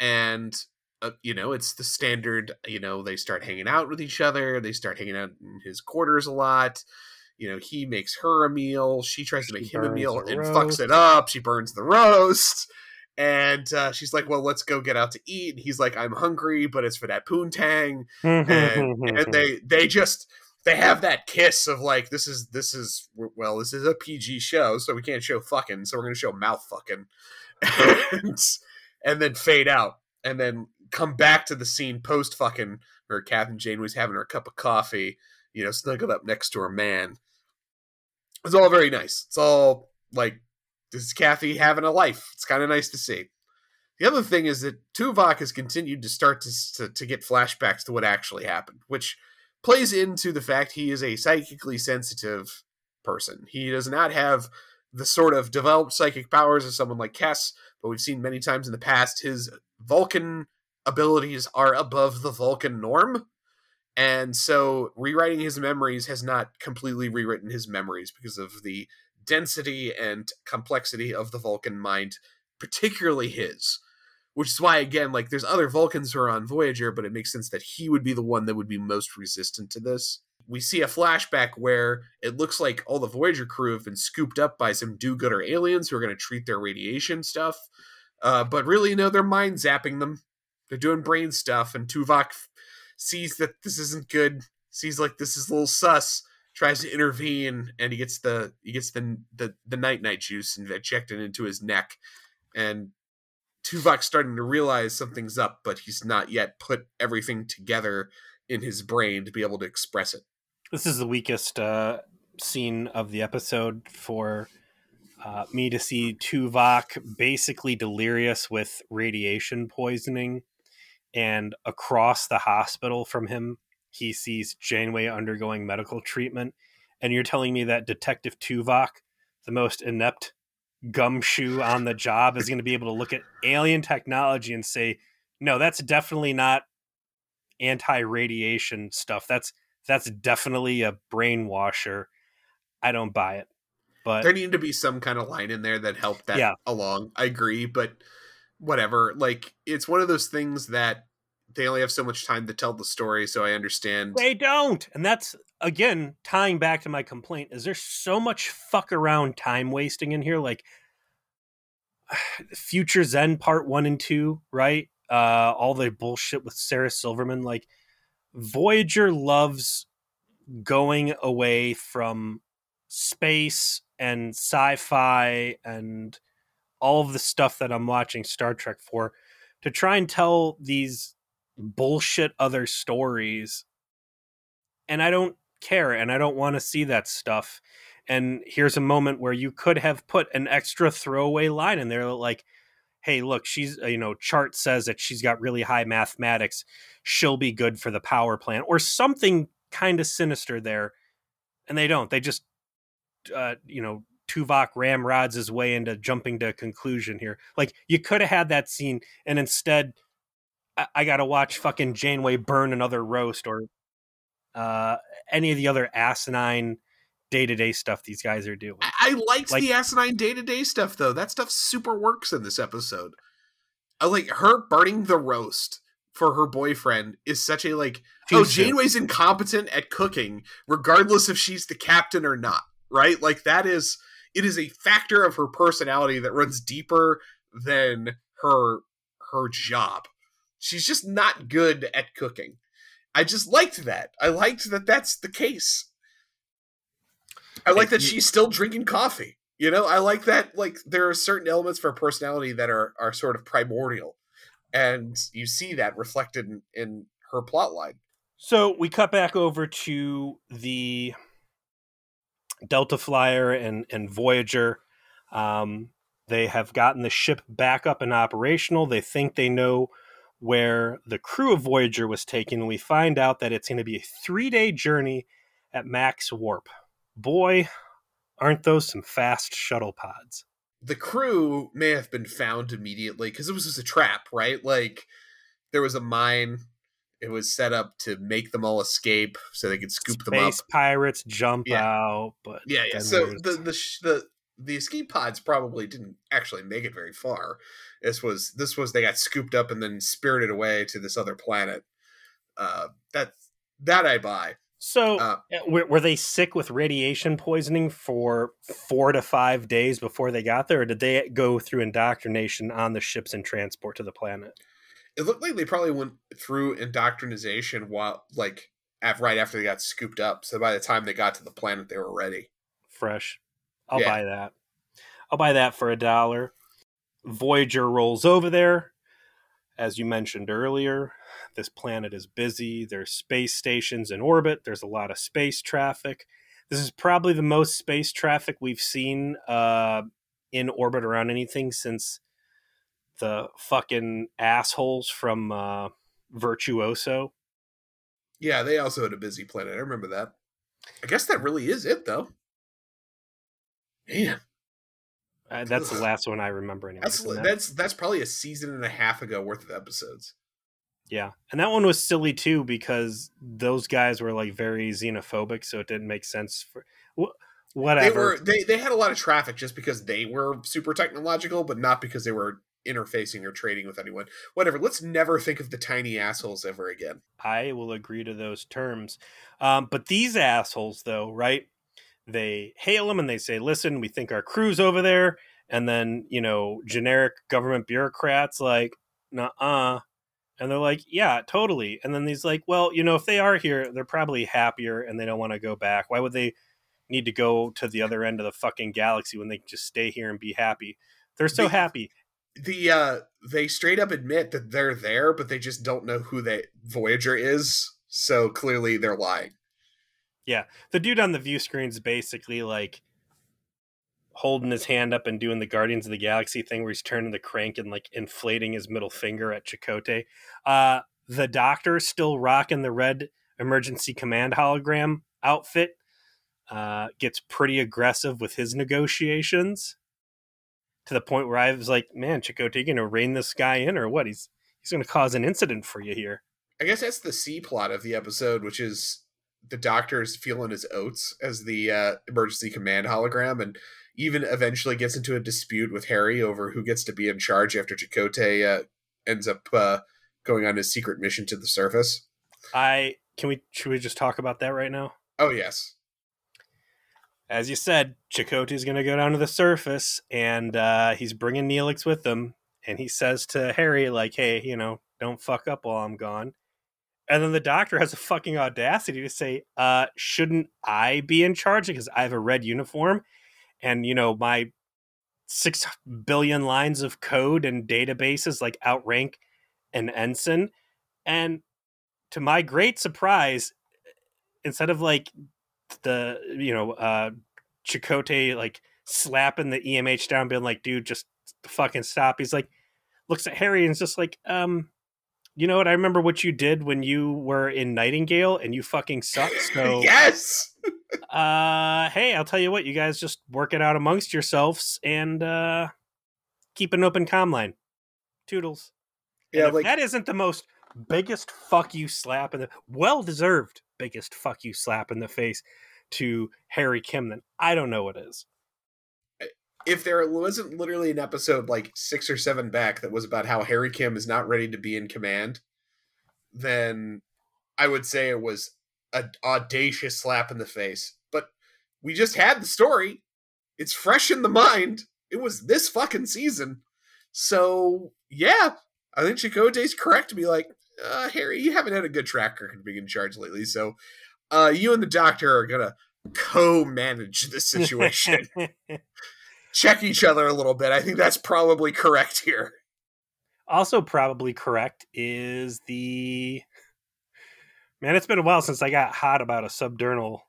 and uh, you know, it's the standard. You know, they start hanging out with each other. They start hanging out in his quarters a lot. You know, he makes her a meal. She tries to make him a meal and roast. fucks it up. She burns the roast and uh, she's like, "Well, let's go get out to eat." And he's like, "I'm hungry, but it's for that poontang." Mm-hmm, and, mm-hmm, and mm-hmm. they they just they have that kiss of like, "This is this is well, this is a PG show, so we can't show fucking, so we're gonna show mouth fucking," and and then fade out, and then come back to the scene post fucking where Captain Jane was having her cup of coffee, you know, snuggled up next to her man. It's all very nice. It's all like this is Kathy having a life. It's kind of nice to see. The other thing is that Tuvok has continued to start to, to, to get flashbacks to what actually happened, which plays into the fact he is a psychically sensitive person. He does not have the sort of developed psychic powers of someone like Kes, but we've seen many times in the past his Vulcan abilities are above the Vulcan norm. And so rewriting his memories has not completely rewritten his memories because of the density and complexity of the Vulcan mind, particularly his. Which is why, again, like there's other Vulcans who are on Voyager, but it makes sense that he would be the one that would be most resistant to this. We see a flashback where it looks like all the Voyager crew have been scooped up by some do-gooder aliens who are going to treat their radiation stuff, uh, but really, no, they're mind zapping them. They're doing brain stuff, and Tuvok sees that this isn't good. Sees like this is a little sus, tries to intervene and he gets the he gets the the, the night night juice and injected into his neck. And Tuvok's starting to realize something's up but he's not yet put everything together in his brain to be able to express it. This is the weakest uh, scene of the episode for uh, me to see Tuvok basically delirious with radiation poisoning and across the hospital from him he sees Janeway undergoing medical treatment, and you're telling me that Detective Tuvok, the most inept gumshoe on the job, is going to be able to look at alien technology and say, "No, that's definitely not anti-radiation stuff. That's that's definitely a brainwasher." I don't buy it. But there needed to be some kind of line in there that helped that yeah. along. I agree, but whatever. Like it's one of those things that they only have so much time to tell the story, so I understand. They don't. And that's again tying back to my complaint is there's so much fuck around time wasting in here like Future's End part 1 and 2, right? uh, all the bullshit with Sarah Silverman. Like Voyager loves going away from space and sci-fi and all of the stuff that I'm watching Star Trek for to try and tell these bullshit other stories. And I don't care and I don't want to see that stuff. And here's a moment where you could have put an extra throwaway line in there like, hey, look, she's, uh, you know, chart says that she's got really high mathematics. She'll be good for the power plant or something kind of sinister there. And they don't. They just, uh, you know, Tuvok ramrods his way into jumping to a conclusion here. Like you could have had that scene, and instead, I, I got to watch fucking Janeway burn another roast or uh, any of the other asinine day to day stuff these guys are doing. I, I liked like, the asinine day to day stuff though. That stuff super works in this episode. I like her burning the roast for her boyfriend is such a like oh Janeway's incompetent at cooking regardless if she's the captain or not right like that is it is a factor of her personality that runs deeper than her her job. She's just not good at cooking. I just liked that. I liked that that's the case. I like that she's still drinking coffee. You know, I like that like there are certain elements for personality that are are sort of primordial. And you see that reflected in, in her plot line. So we cut back over to the Delta Flyer and and Voyager. Um, they have gotten the ship back up and operational. They think they know where the crew of Voyager was taken. We find out that it's going to be a three day journey at max warp. Boy, aren't those some fast shuttle pods? The crew may have been found immediately because it was just a trap, right? Like there was a mine it was set up to make them all escape so they could scoop Space them up. pirates jump yeah. out, but yeah, yeah. So the the the the escape pods probably didn't actually make it very far. This was this was they got scooped up and then spirited away to this other planet. Uh, that that I buy. So uh, eh, were, were they sick with radiation poisoning for four to five days before they got there, or did they go through indoctrination on the ships and transport to the planet? it looked like they probably went through indoctrination while like right after they got scooped up. So by the time they got to the planet, they were ready. Fresh. I'll yeah. buy that. I'll buy that for a dollar. Voyager rolls over there. As you mentioned earlier, this planet is busy. There's space stations in orbit. There's a lot of space traffic. This is probably the most space traffic we've seen uh, in orbit around anything since the fucking assholes from uh, Virtuoso. Yeah, they also had a busy planet. I remember that. I guess that really is it, though. Man, uh, that's the last one I remember. Anyway, that's that. that's that's probably a season and a half ago worth of episodes. Yeah, and that one was silly too because those guys were like very xenophobic, so it didn't make sense for whatever. They were they they had a lot of traffic just because they were super technological, but not because they were interfacing or trading with anyone. Whatever. Let's never think of the tiny assholes ever again. I will agree to those terms. Um, but these assholes, though, right? They hail them and they say, "Listen, we think our crew's over there." And then you know, generic government bureaucrats like, "Nah, and they're like, "Yeah, totally." And then he's like, "Well, you know, if they are here, they're probably happier and they don't want to go back. Why would they?" need to go to the other end of the fucking galaxy when they can just stay here and be happy. They're so happy the uh they straight up admit that they're there but they just don't know who they voyager is so clearly they're lying yeah the dude on the view screen is basically like holding his hand up and doing the guardians of the galaxy thing where he's turning the crank and like inflating his middle finger at Chakotay. uh the doctor still rocking the red emergency command hologram outfit uh gets pretty aggressive with his negotiations to the point where I was like, man, Chakotay, you gonna rein this guy in or what? He's he's gonna cause an incident for you here. I guess that's the C plot of the episode, which is the doctor's feeling his oats as the uh, emergency command hologram, and even eventually gets into a dispute with Harry over who gets to be in charge after Chakotay uh, ends up uh, going on his secret mission to the surface. I can we should we just talk about that right now? Oh yes as you said, Chakotay is going to go down to the surface, and uh, he's bringing Neelix with him. and he says to Harry, like, hey, you know, don't fuck up while I'm gone. And then the doctor has a fucking audacity to say, uh, shouldn't I be in charge because I have a red uniform and, you know, my six billion lines of code and databases like outrank an ensign. And to my great surprise, instead of like the, you know, uh, Chakotay like slapping the EMH down, being like, dude, just fucking stop. He's like, looks at Harry and is just like, um, you know what? I remember what you did when you were in Nightingale and you fucking sucked. So yes. uh, hey, I'll tell you what, you guys just work it out amongst yourselves and uh, keep an open com line. Toodles. Yeah, like that isn't the most biggest fuck you slap in the well deserved biggest fuck you slap in the face to Harry Kim, then I don't know what is. If there wasn't literally an episode like six or seven back that was about how Harry Kim is not ready to be in command, then I would say it was an audacious slap in the face. But we just had the story. It's fresh in the mind. It was this fucking season. So yeah, I think Chakotay's correct to be like, uh, Harry, you haven't had a good track record being in charge lately. So uh, you and the doctor are gonna co-manage this situation. Check each other a little bit. I think that's probably correct here. also probably correct is the man it's been a while since i got hot about a subdermal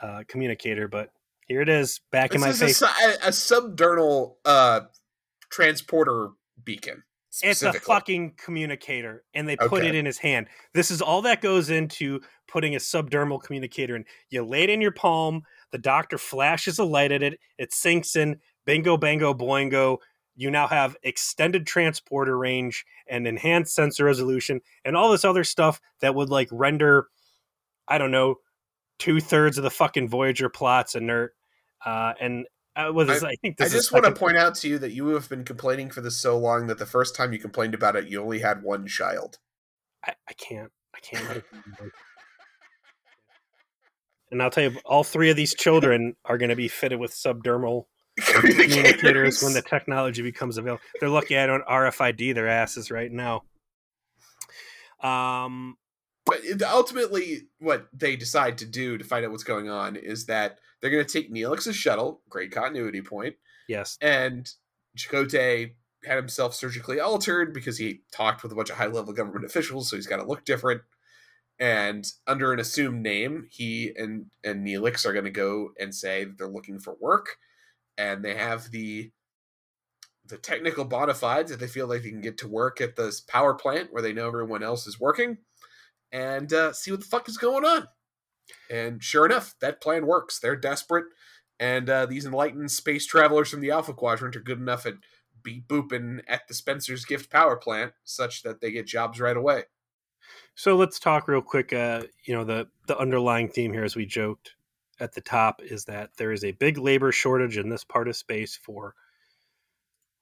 uh, communicator but here it is back in my This face a, a subdermal uh, transporter beacon. it's a fucking communicator and they put Okay. it in his hand this is all that goes into putting a subdermal communicator in you lay it in your palm the doctor flashes a light at it it sinks in bingo bango boingo you now have extended transporter range and enhanced sensor resolution and all this other stuff that would like render i don't know two-thirds of the fucking voyager plots inert uh and uh, was this, I, I just want to point out to you that you have been complaining for this so long that the first time you complained about it, you only had one child. I, I can't. I can't. let it go. and I'll tell you, all three of these children are going to be fitted with subdermal communicators when the technology becomes available. They're lucky I don't RFID their asses right now. Um, But ultimately, what they decide to do to find out what's going on is that they're going to take Neelix's shuttle, great continuity point, yes, and Chakotay had himself surgically altered because he talked with a bunch of high level government officials, so he's got to look different. And under an assumed name, he and and Neelix are going to go and say that they're looking for work, and they have the the technical bona fides that they feel like they can get to work at this power plant where they know everyone else is working, and uh, see what the fuck is going on. And sure enough, that plan works. They're desperate, and uh, these enlightened space travelers from the Alpha Quadrant are good enough at beat booping at the Spencer's Gift power plant, such that they get jobs right away. So let's talk real quick. Uh, you know, the the underlying theme here, as we joked at the top, is that there is a big labor shortage in this part of space for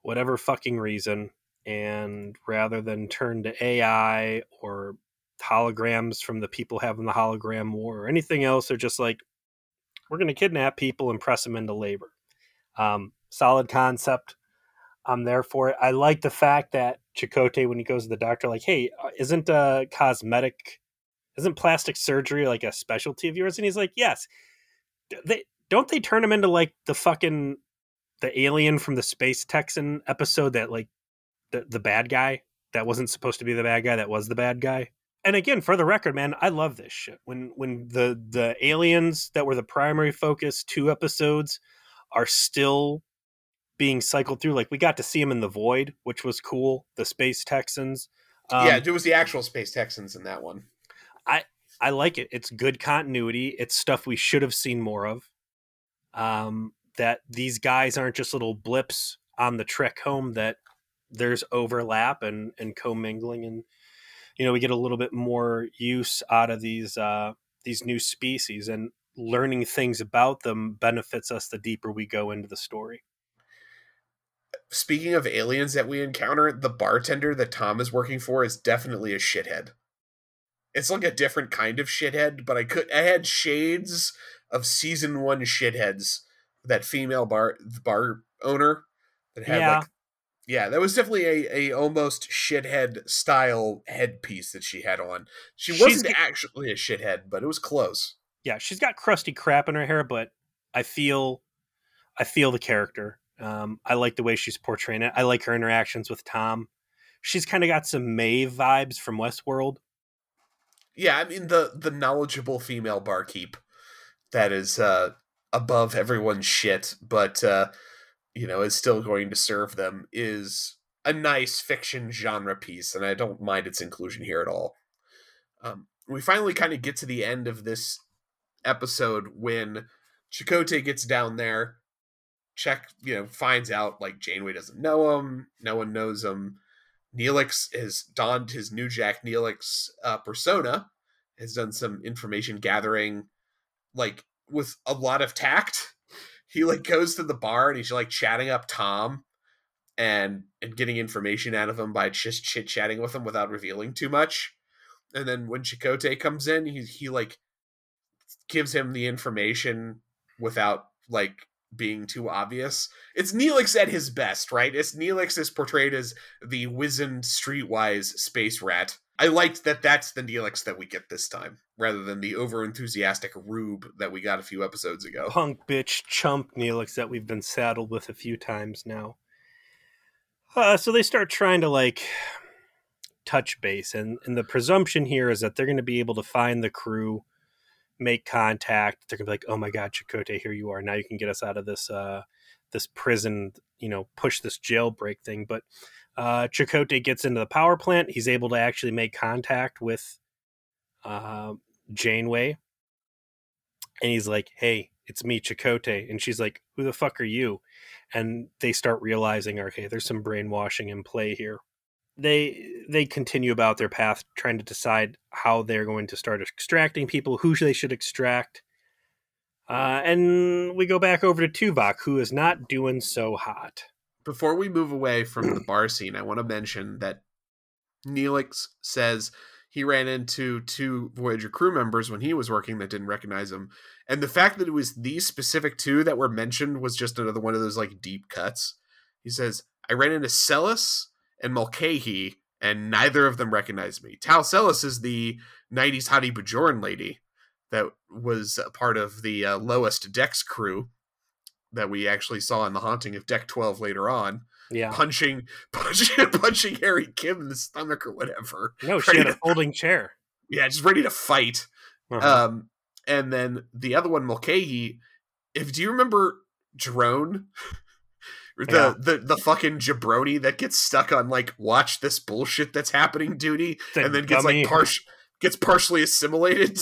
whatever fucking reason. And rather than turn to AI or holograms from the people having the hologram war or anything else, they're just like, we're going to kidnap people and press them into labor. Um, solid concept. I'm there for it. I like the fact that Chakotay, when he goes to the doctor, like, hey, uh, isn't uh, cosmetic, isn't plastic surgery like a specialty of yours? And he's like, yes. They don't they turn him into like the fucking the alien from the Space Texan episode that like the the bad guy that wasn't supposed to be the bad guy that was the bad guy. And again, for the record, man, I love this shit. When when the the aliens that were the primary focus two episodes are still being cycled through. Like we got to see him in the void, which was cool. The Space Texans. Um, yeah, it was the actual Space Texans in that one. I like it. It's good continuity. It's stuff we should have seen more of. Um, that these guys aren't just little blips on the trek home. That there's overlap and and commingling, and you know we get a little bit more use out of these uh, these new species, and learning things about them benefits us the deeper we go into the story. Speaking of aliens that we encounter, the bartender that Tom is working for is definitely a shithead. It's like a different kind of shithead, but I could I had shades of season one shitheads. That female bar the bar owner that had Yeah. like Yeah, that was definitely a, a almost shithead style headpiece that she had on. She She's wasn't actually a shithead, but it was close. Yeah, she's got crusty crap in her hair, but I feel I feel the character. Um, I like the way she's portraying it. I like her interactions with Tom. She's kind of got some Maeve vibes from Westworld. Yeah, I mean the the knowledgeable female barkeep that is uh above everyone's shit, but uh you know, is still going to serve them is a nice fiction genre piece, and I don't mind its inclusion here at all. Um, we finally kind of get to the end of this episode when Chakotay gets down there, check, you know, finds out like Janeway doesn't know him, no one knows him. Neelix has donned his new Jack Neelix uh, persona, has done some information gathering, like with a lot of tact. He like goes to the bar and he's like chatting up Tom and and getting information out of him by just chit chatting with him without revealing too much. And then when Chakotay comes in, he he like gives him the information without like being too obvious. It's Neelix at his best, right? It's Neelix is portrayed as the wizened, streetwise space rat. I liked that that's the Neelix that we get this time, rather than the overenthusiastic rube that we got a few episodes ago. Punk bitch chump Neelix that we've been saddled with a few times now. Uh, so they start trying to like touch base, and, and the presumption here is that they're going to be able to find the crew, make contact. They're to be like, "Oh my God, Chakotay, here you are! Now you can get us out of this uh, this prison. You know, push this jailbreak thing." But uh, Chakotay gets into the power plant. He's able to actually make contact with uh, Janeway, and he's like, "Hey, it's me, Chakotay," and she's like, "Who the fuck are you?" And they start realizing, okay, there's some brainwashing in play here. They they continue about their path, trying to decide how they're going to start extracting people, who they should extract. Uh, and we go back over to Tuvok, who is not doing so hot. Before we move away from the bar scene, I want to mention that Neelix says he ran into two Voyager crew members when he was working that didn't recognize him. And the fact that it was these specific two that were mentioned was just another one of those like deep cuts. He says, I ran into Celis and Mulcahy, and neither of them recognized me. Tal Celis is the 90s Hottie Bajoran lady that was a part of the uh, lowest Dex crew that we actually saw in the haunting of Deck 12 later on Yeah. punching punching punching Harry Kim in the stomach or whatever. No, she had a folding chair. Yeah, just ready to fight. Uh-huh. Um, and then the other one, Mulcahy. If do you remember Drone? the, Yeah. the the fucking jabroni that gets stuck on like watch this bullshit that's happening duty The and then gets dummy. like partial gets partially assimilated.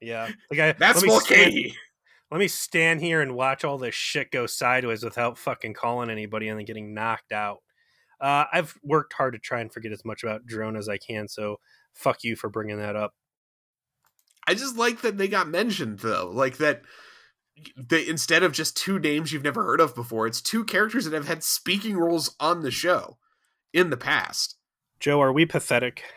yeah. Like I, That's let Mulcahy. let me stand here and watch all this shit go sideways without fucking calling anybody and then getting knocked out. Uh, I've worked hard to try and forget as much about drone as I can, so fuck you for bringing that up. I just like that they got mentioned though. Like that they instead of just two names you've never heard of before, it's two characters that have had speaking roles on the show in the past. Joe, are we pathetic?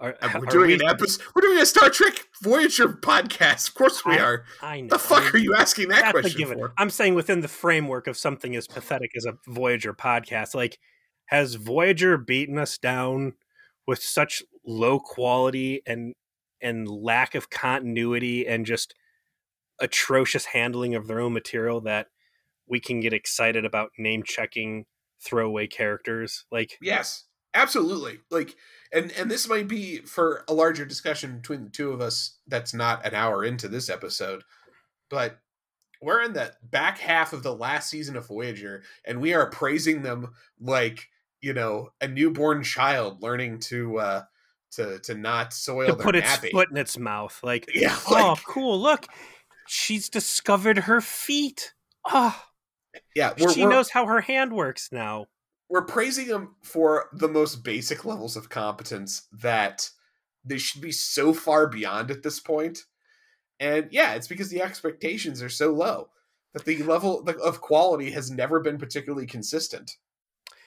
Are, we're are doing we- an episode. We're doing a Star Trek Voyager podcast. Of course we I- are. I know. The fuck are you asking that question for? I'm saying within the framework of something as pathetic as a Voyager podcast, like has Voyager beaten us down with such low quality and and lack of continuity and just atrocious handling of their own material that we can get excited about name checking throwaway characters like Yes, absolutely. Like, and and this might be for a larger discussion between the two of us. That's not an hour into this episode, but we're in the back half of the last season of Voyager, and we are praising them like you know a newborn child learning to uh to to not soil to their put its foot in its mouth like Yeah, oh cool look she's discovered her feet oh yeah. We're, she we're, knows how her hand works now we're praising them for the most basic levels of competence that they should be so far beyond at this point. And yeah, it's because the expectations are so low that the level of quality has never been particularly consistent.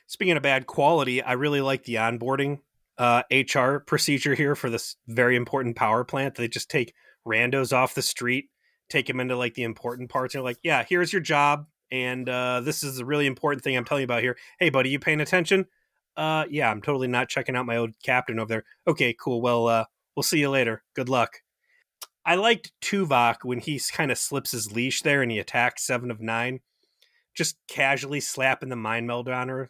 Speaking of bad quality, I really like the onboarding uh, HR procedure here for this very important power plant. They just take randos off the street, take him into like the important parts, and like, "Yeah, here's your job. and uh, this is a really important thing I'm telling you about here. Hey, buddy, you paying attention? Uh, yeah, I'm totally not checking out my old captain over there. Okay, cool. Well, uh, we'll see you later. Good luck. I liked Tuvok when he kind of slips his leash there and he attacks Seven of Nine, just casually slapping the mind meld on her.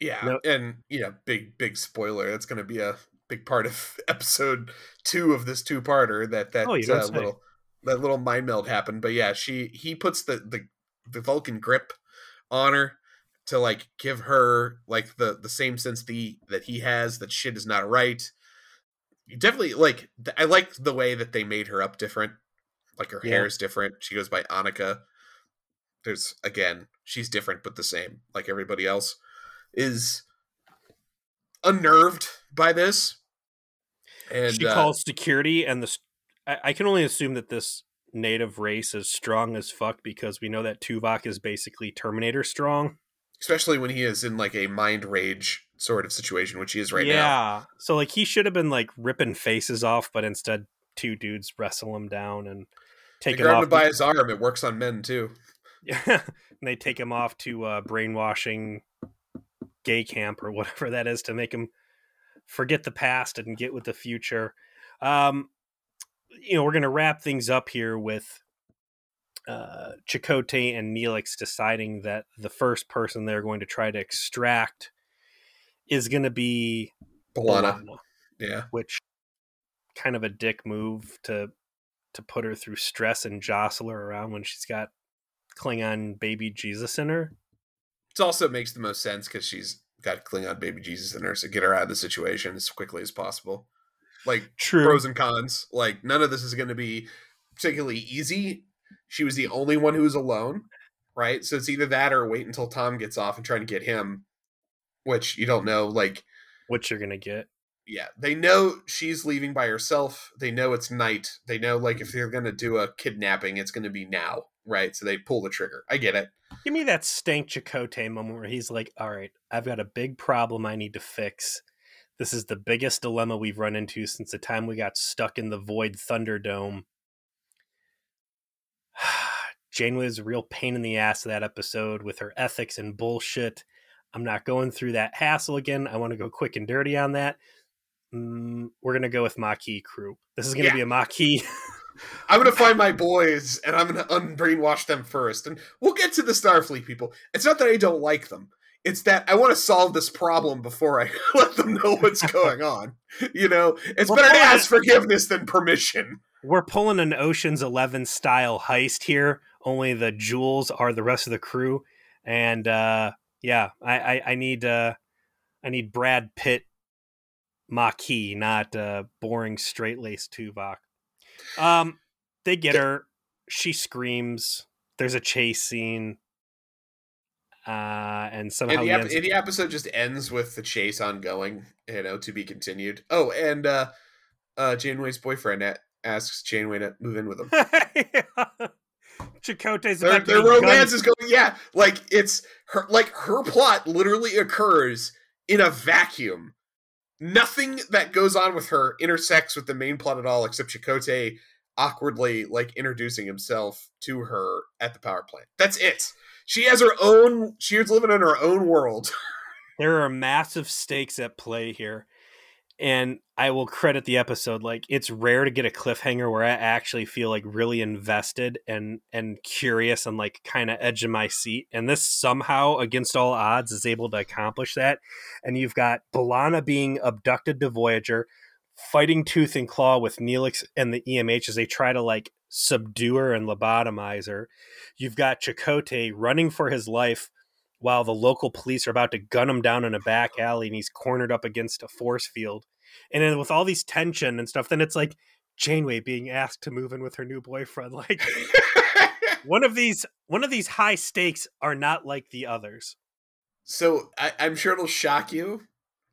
Yeah, no. and you know, big big spoiler. That's going to be a big part of episode two of this two parter. That that oh, uh, little that little mind meld happened. But yeah, she he puts the the the Vulcan grip on her to like give her like the the same sense the that he has that shit is not right. You definitely like I like the way that they made her up different. Like her yeah. hair is different. She goes by Annika. There's again, she's different but the same, like everybody else. Is unnerved by this. And she uh, calls security and the I, I can only assume that this native race is strong as fuck because we know that Tuvok is basically Terminator strong especially when he is in like a mind rage sort of situation, which he is right yeah. now. Yeah. So like he should have been like ripping faces off, but instead two dudes wrestle him down and take they him off by his arm. It works on men too. Yeah. and they take him off to uh, brainwashing gay camp or whatever that is to make him forget the past and get with the future. Um, you know, we're gonna wrap things up here with uh, Chakotay and Neelix deciding that the first person they're going to try to extract is going to be B'Elanna. Yeah, which kind of a dick move to to put her through stress and jostle her around when she's got Klingon baby Jesus in her. It also makes the most sense because she's got Klingon baby Jesus in her, so get her out of the situation as quickly as possible. Like True. pros and cons. Like none of this is going to be particularly easy she was the only one who was alone, right? So it's either that or wait until Tom gets off and try to get him, which you don't know, like what you're gonna get. Yeah, they know she's leaving by herself. They know it's night. They know like if they're gonna do a kidnapping, it's gonna be now, right? So they pull the trigger. I get it. Give me that stank Chakotay moment where he's like, "All right, I've got a big problem I need to fix." This is the biggest dilemma we've run into since the time we got stuck in the void Thunderdome Janeway is a real pain in the ass of that episode with her ethics and bullshit. I'm not going through that hassle again. I want to go quick and dirty on that. Mm, we're gonna go with Maquis crew. This is gonna yeah. be a Maquis. I'm gonna find my boys and I'm gonna unbrainwash them first, and we'll get to the Starfleet people. It's not that I don't like them; it's that I want to solve this problem before I let them know what's going on. You know, it's better to ask forgiveness than permission we're pulling an Ocean's Eleven style heist here. Only the jewels are the rest of the crew, and uh, yeah, I, I, I need uh, I need Brad Pitt Maquis, not uh, boring straight laced Tuvok. Um, they get her. She screams. There's a chase scene. Uh, and somehow and the, ep- the episode just ends with the chase ongoing, you know, to be continued. Oh, and uh, uh, Janeway's boyfriend at asks Janeway to move in with him. yeah. Chakotay's their, their romance is going. Yeah, like it's her. Like her plot literally occurs in a vacuum. Nothing that goes on with her intersects with the main plot at all, except Chakotay awkwardly like introducing himself to her at the power plant. That's it. She has her own. She's living in her own world. there are massive stakes at play here and I will credit the episode like it's rare to get a cliffhanger where I actually feel like really invested and and curious and like kind of edge of my seat and this somehow against all odds is able to accomplish that and you've got B'Elanna being abducted to Voyager fighting tooth and claw with Neelix and the EMH as they try to like subdue her and lobotomize her you've got Chakotay running for his life while the local police are about to gun him down in a back alley and he's cornered up against a force field. And then with all these tension and stuff, then it's like Janeway being asked to move in with her new boyfriend. Like one of these one of these high stakes are not like the others. So I, I'm sure it'll shock you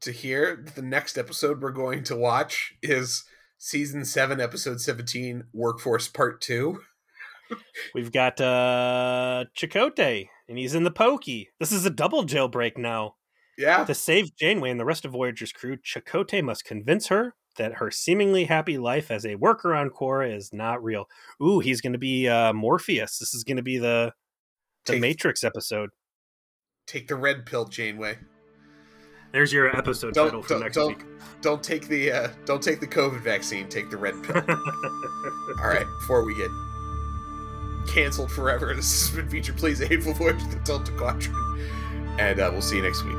to hear that the next episode we're going to watch is season seven, episode seventeen, Workforce Part Two. We've got uh Chakotay and he's in the pokey. This is a double jailbreak now. Yeah. To save Janeway and the rest of Voyager's crew, Chakotay must convince her that her seemingly happy life as a worker on Quarra is not real. Ooh, he's going to be uh, Morpheus. This is going to be the The Take- Matrix episode. Take the red pill, Janeway. There's your episode Don't- title for next don't- week. Don't take the uh, don't take the COVID vaccine. Take the red pill. All right, before we get canceled forever, this has been featured. Please, hateful voice, the Delta Quadrant, and uh, we'll see you next week.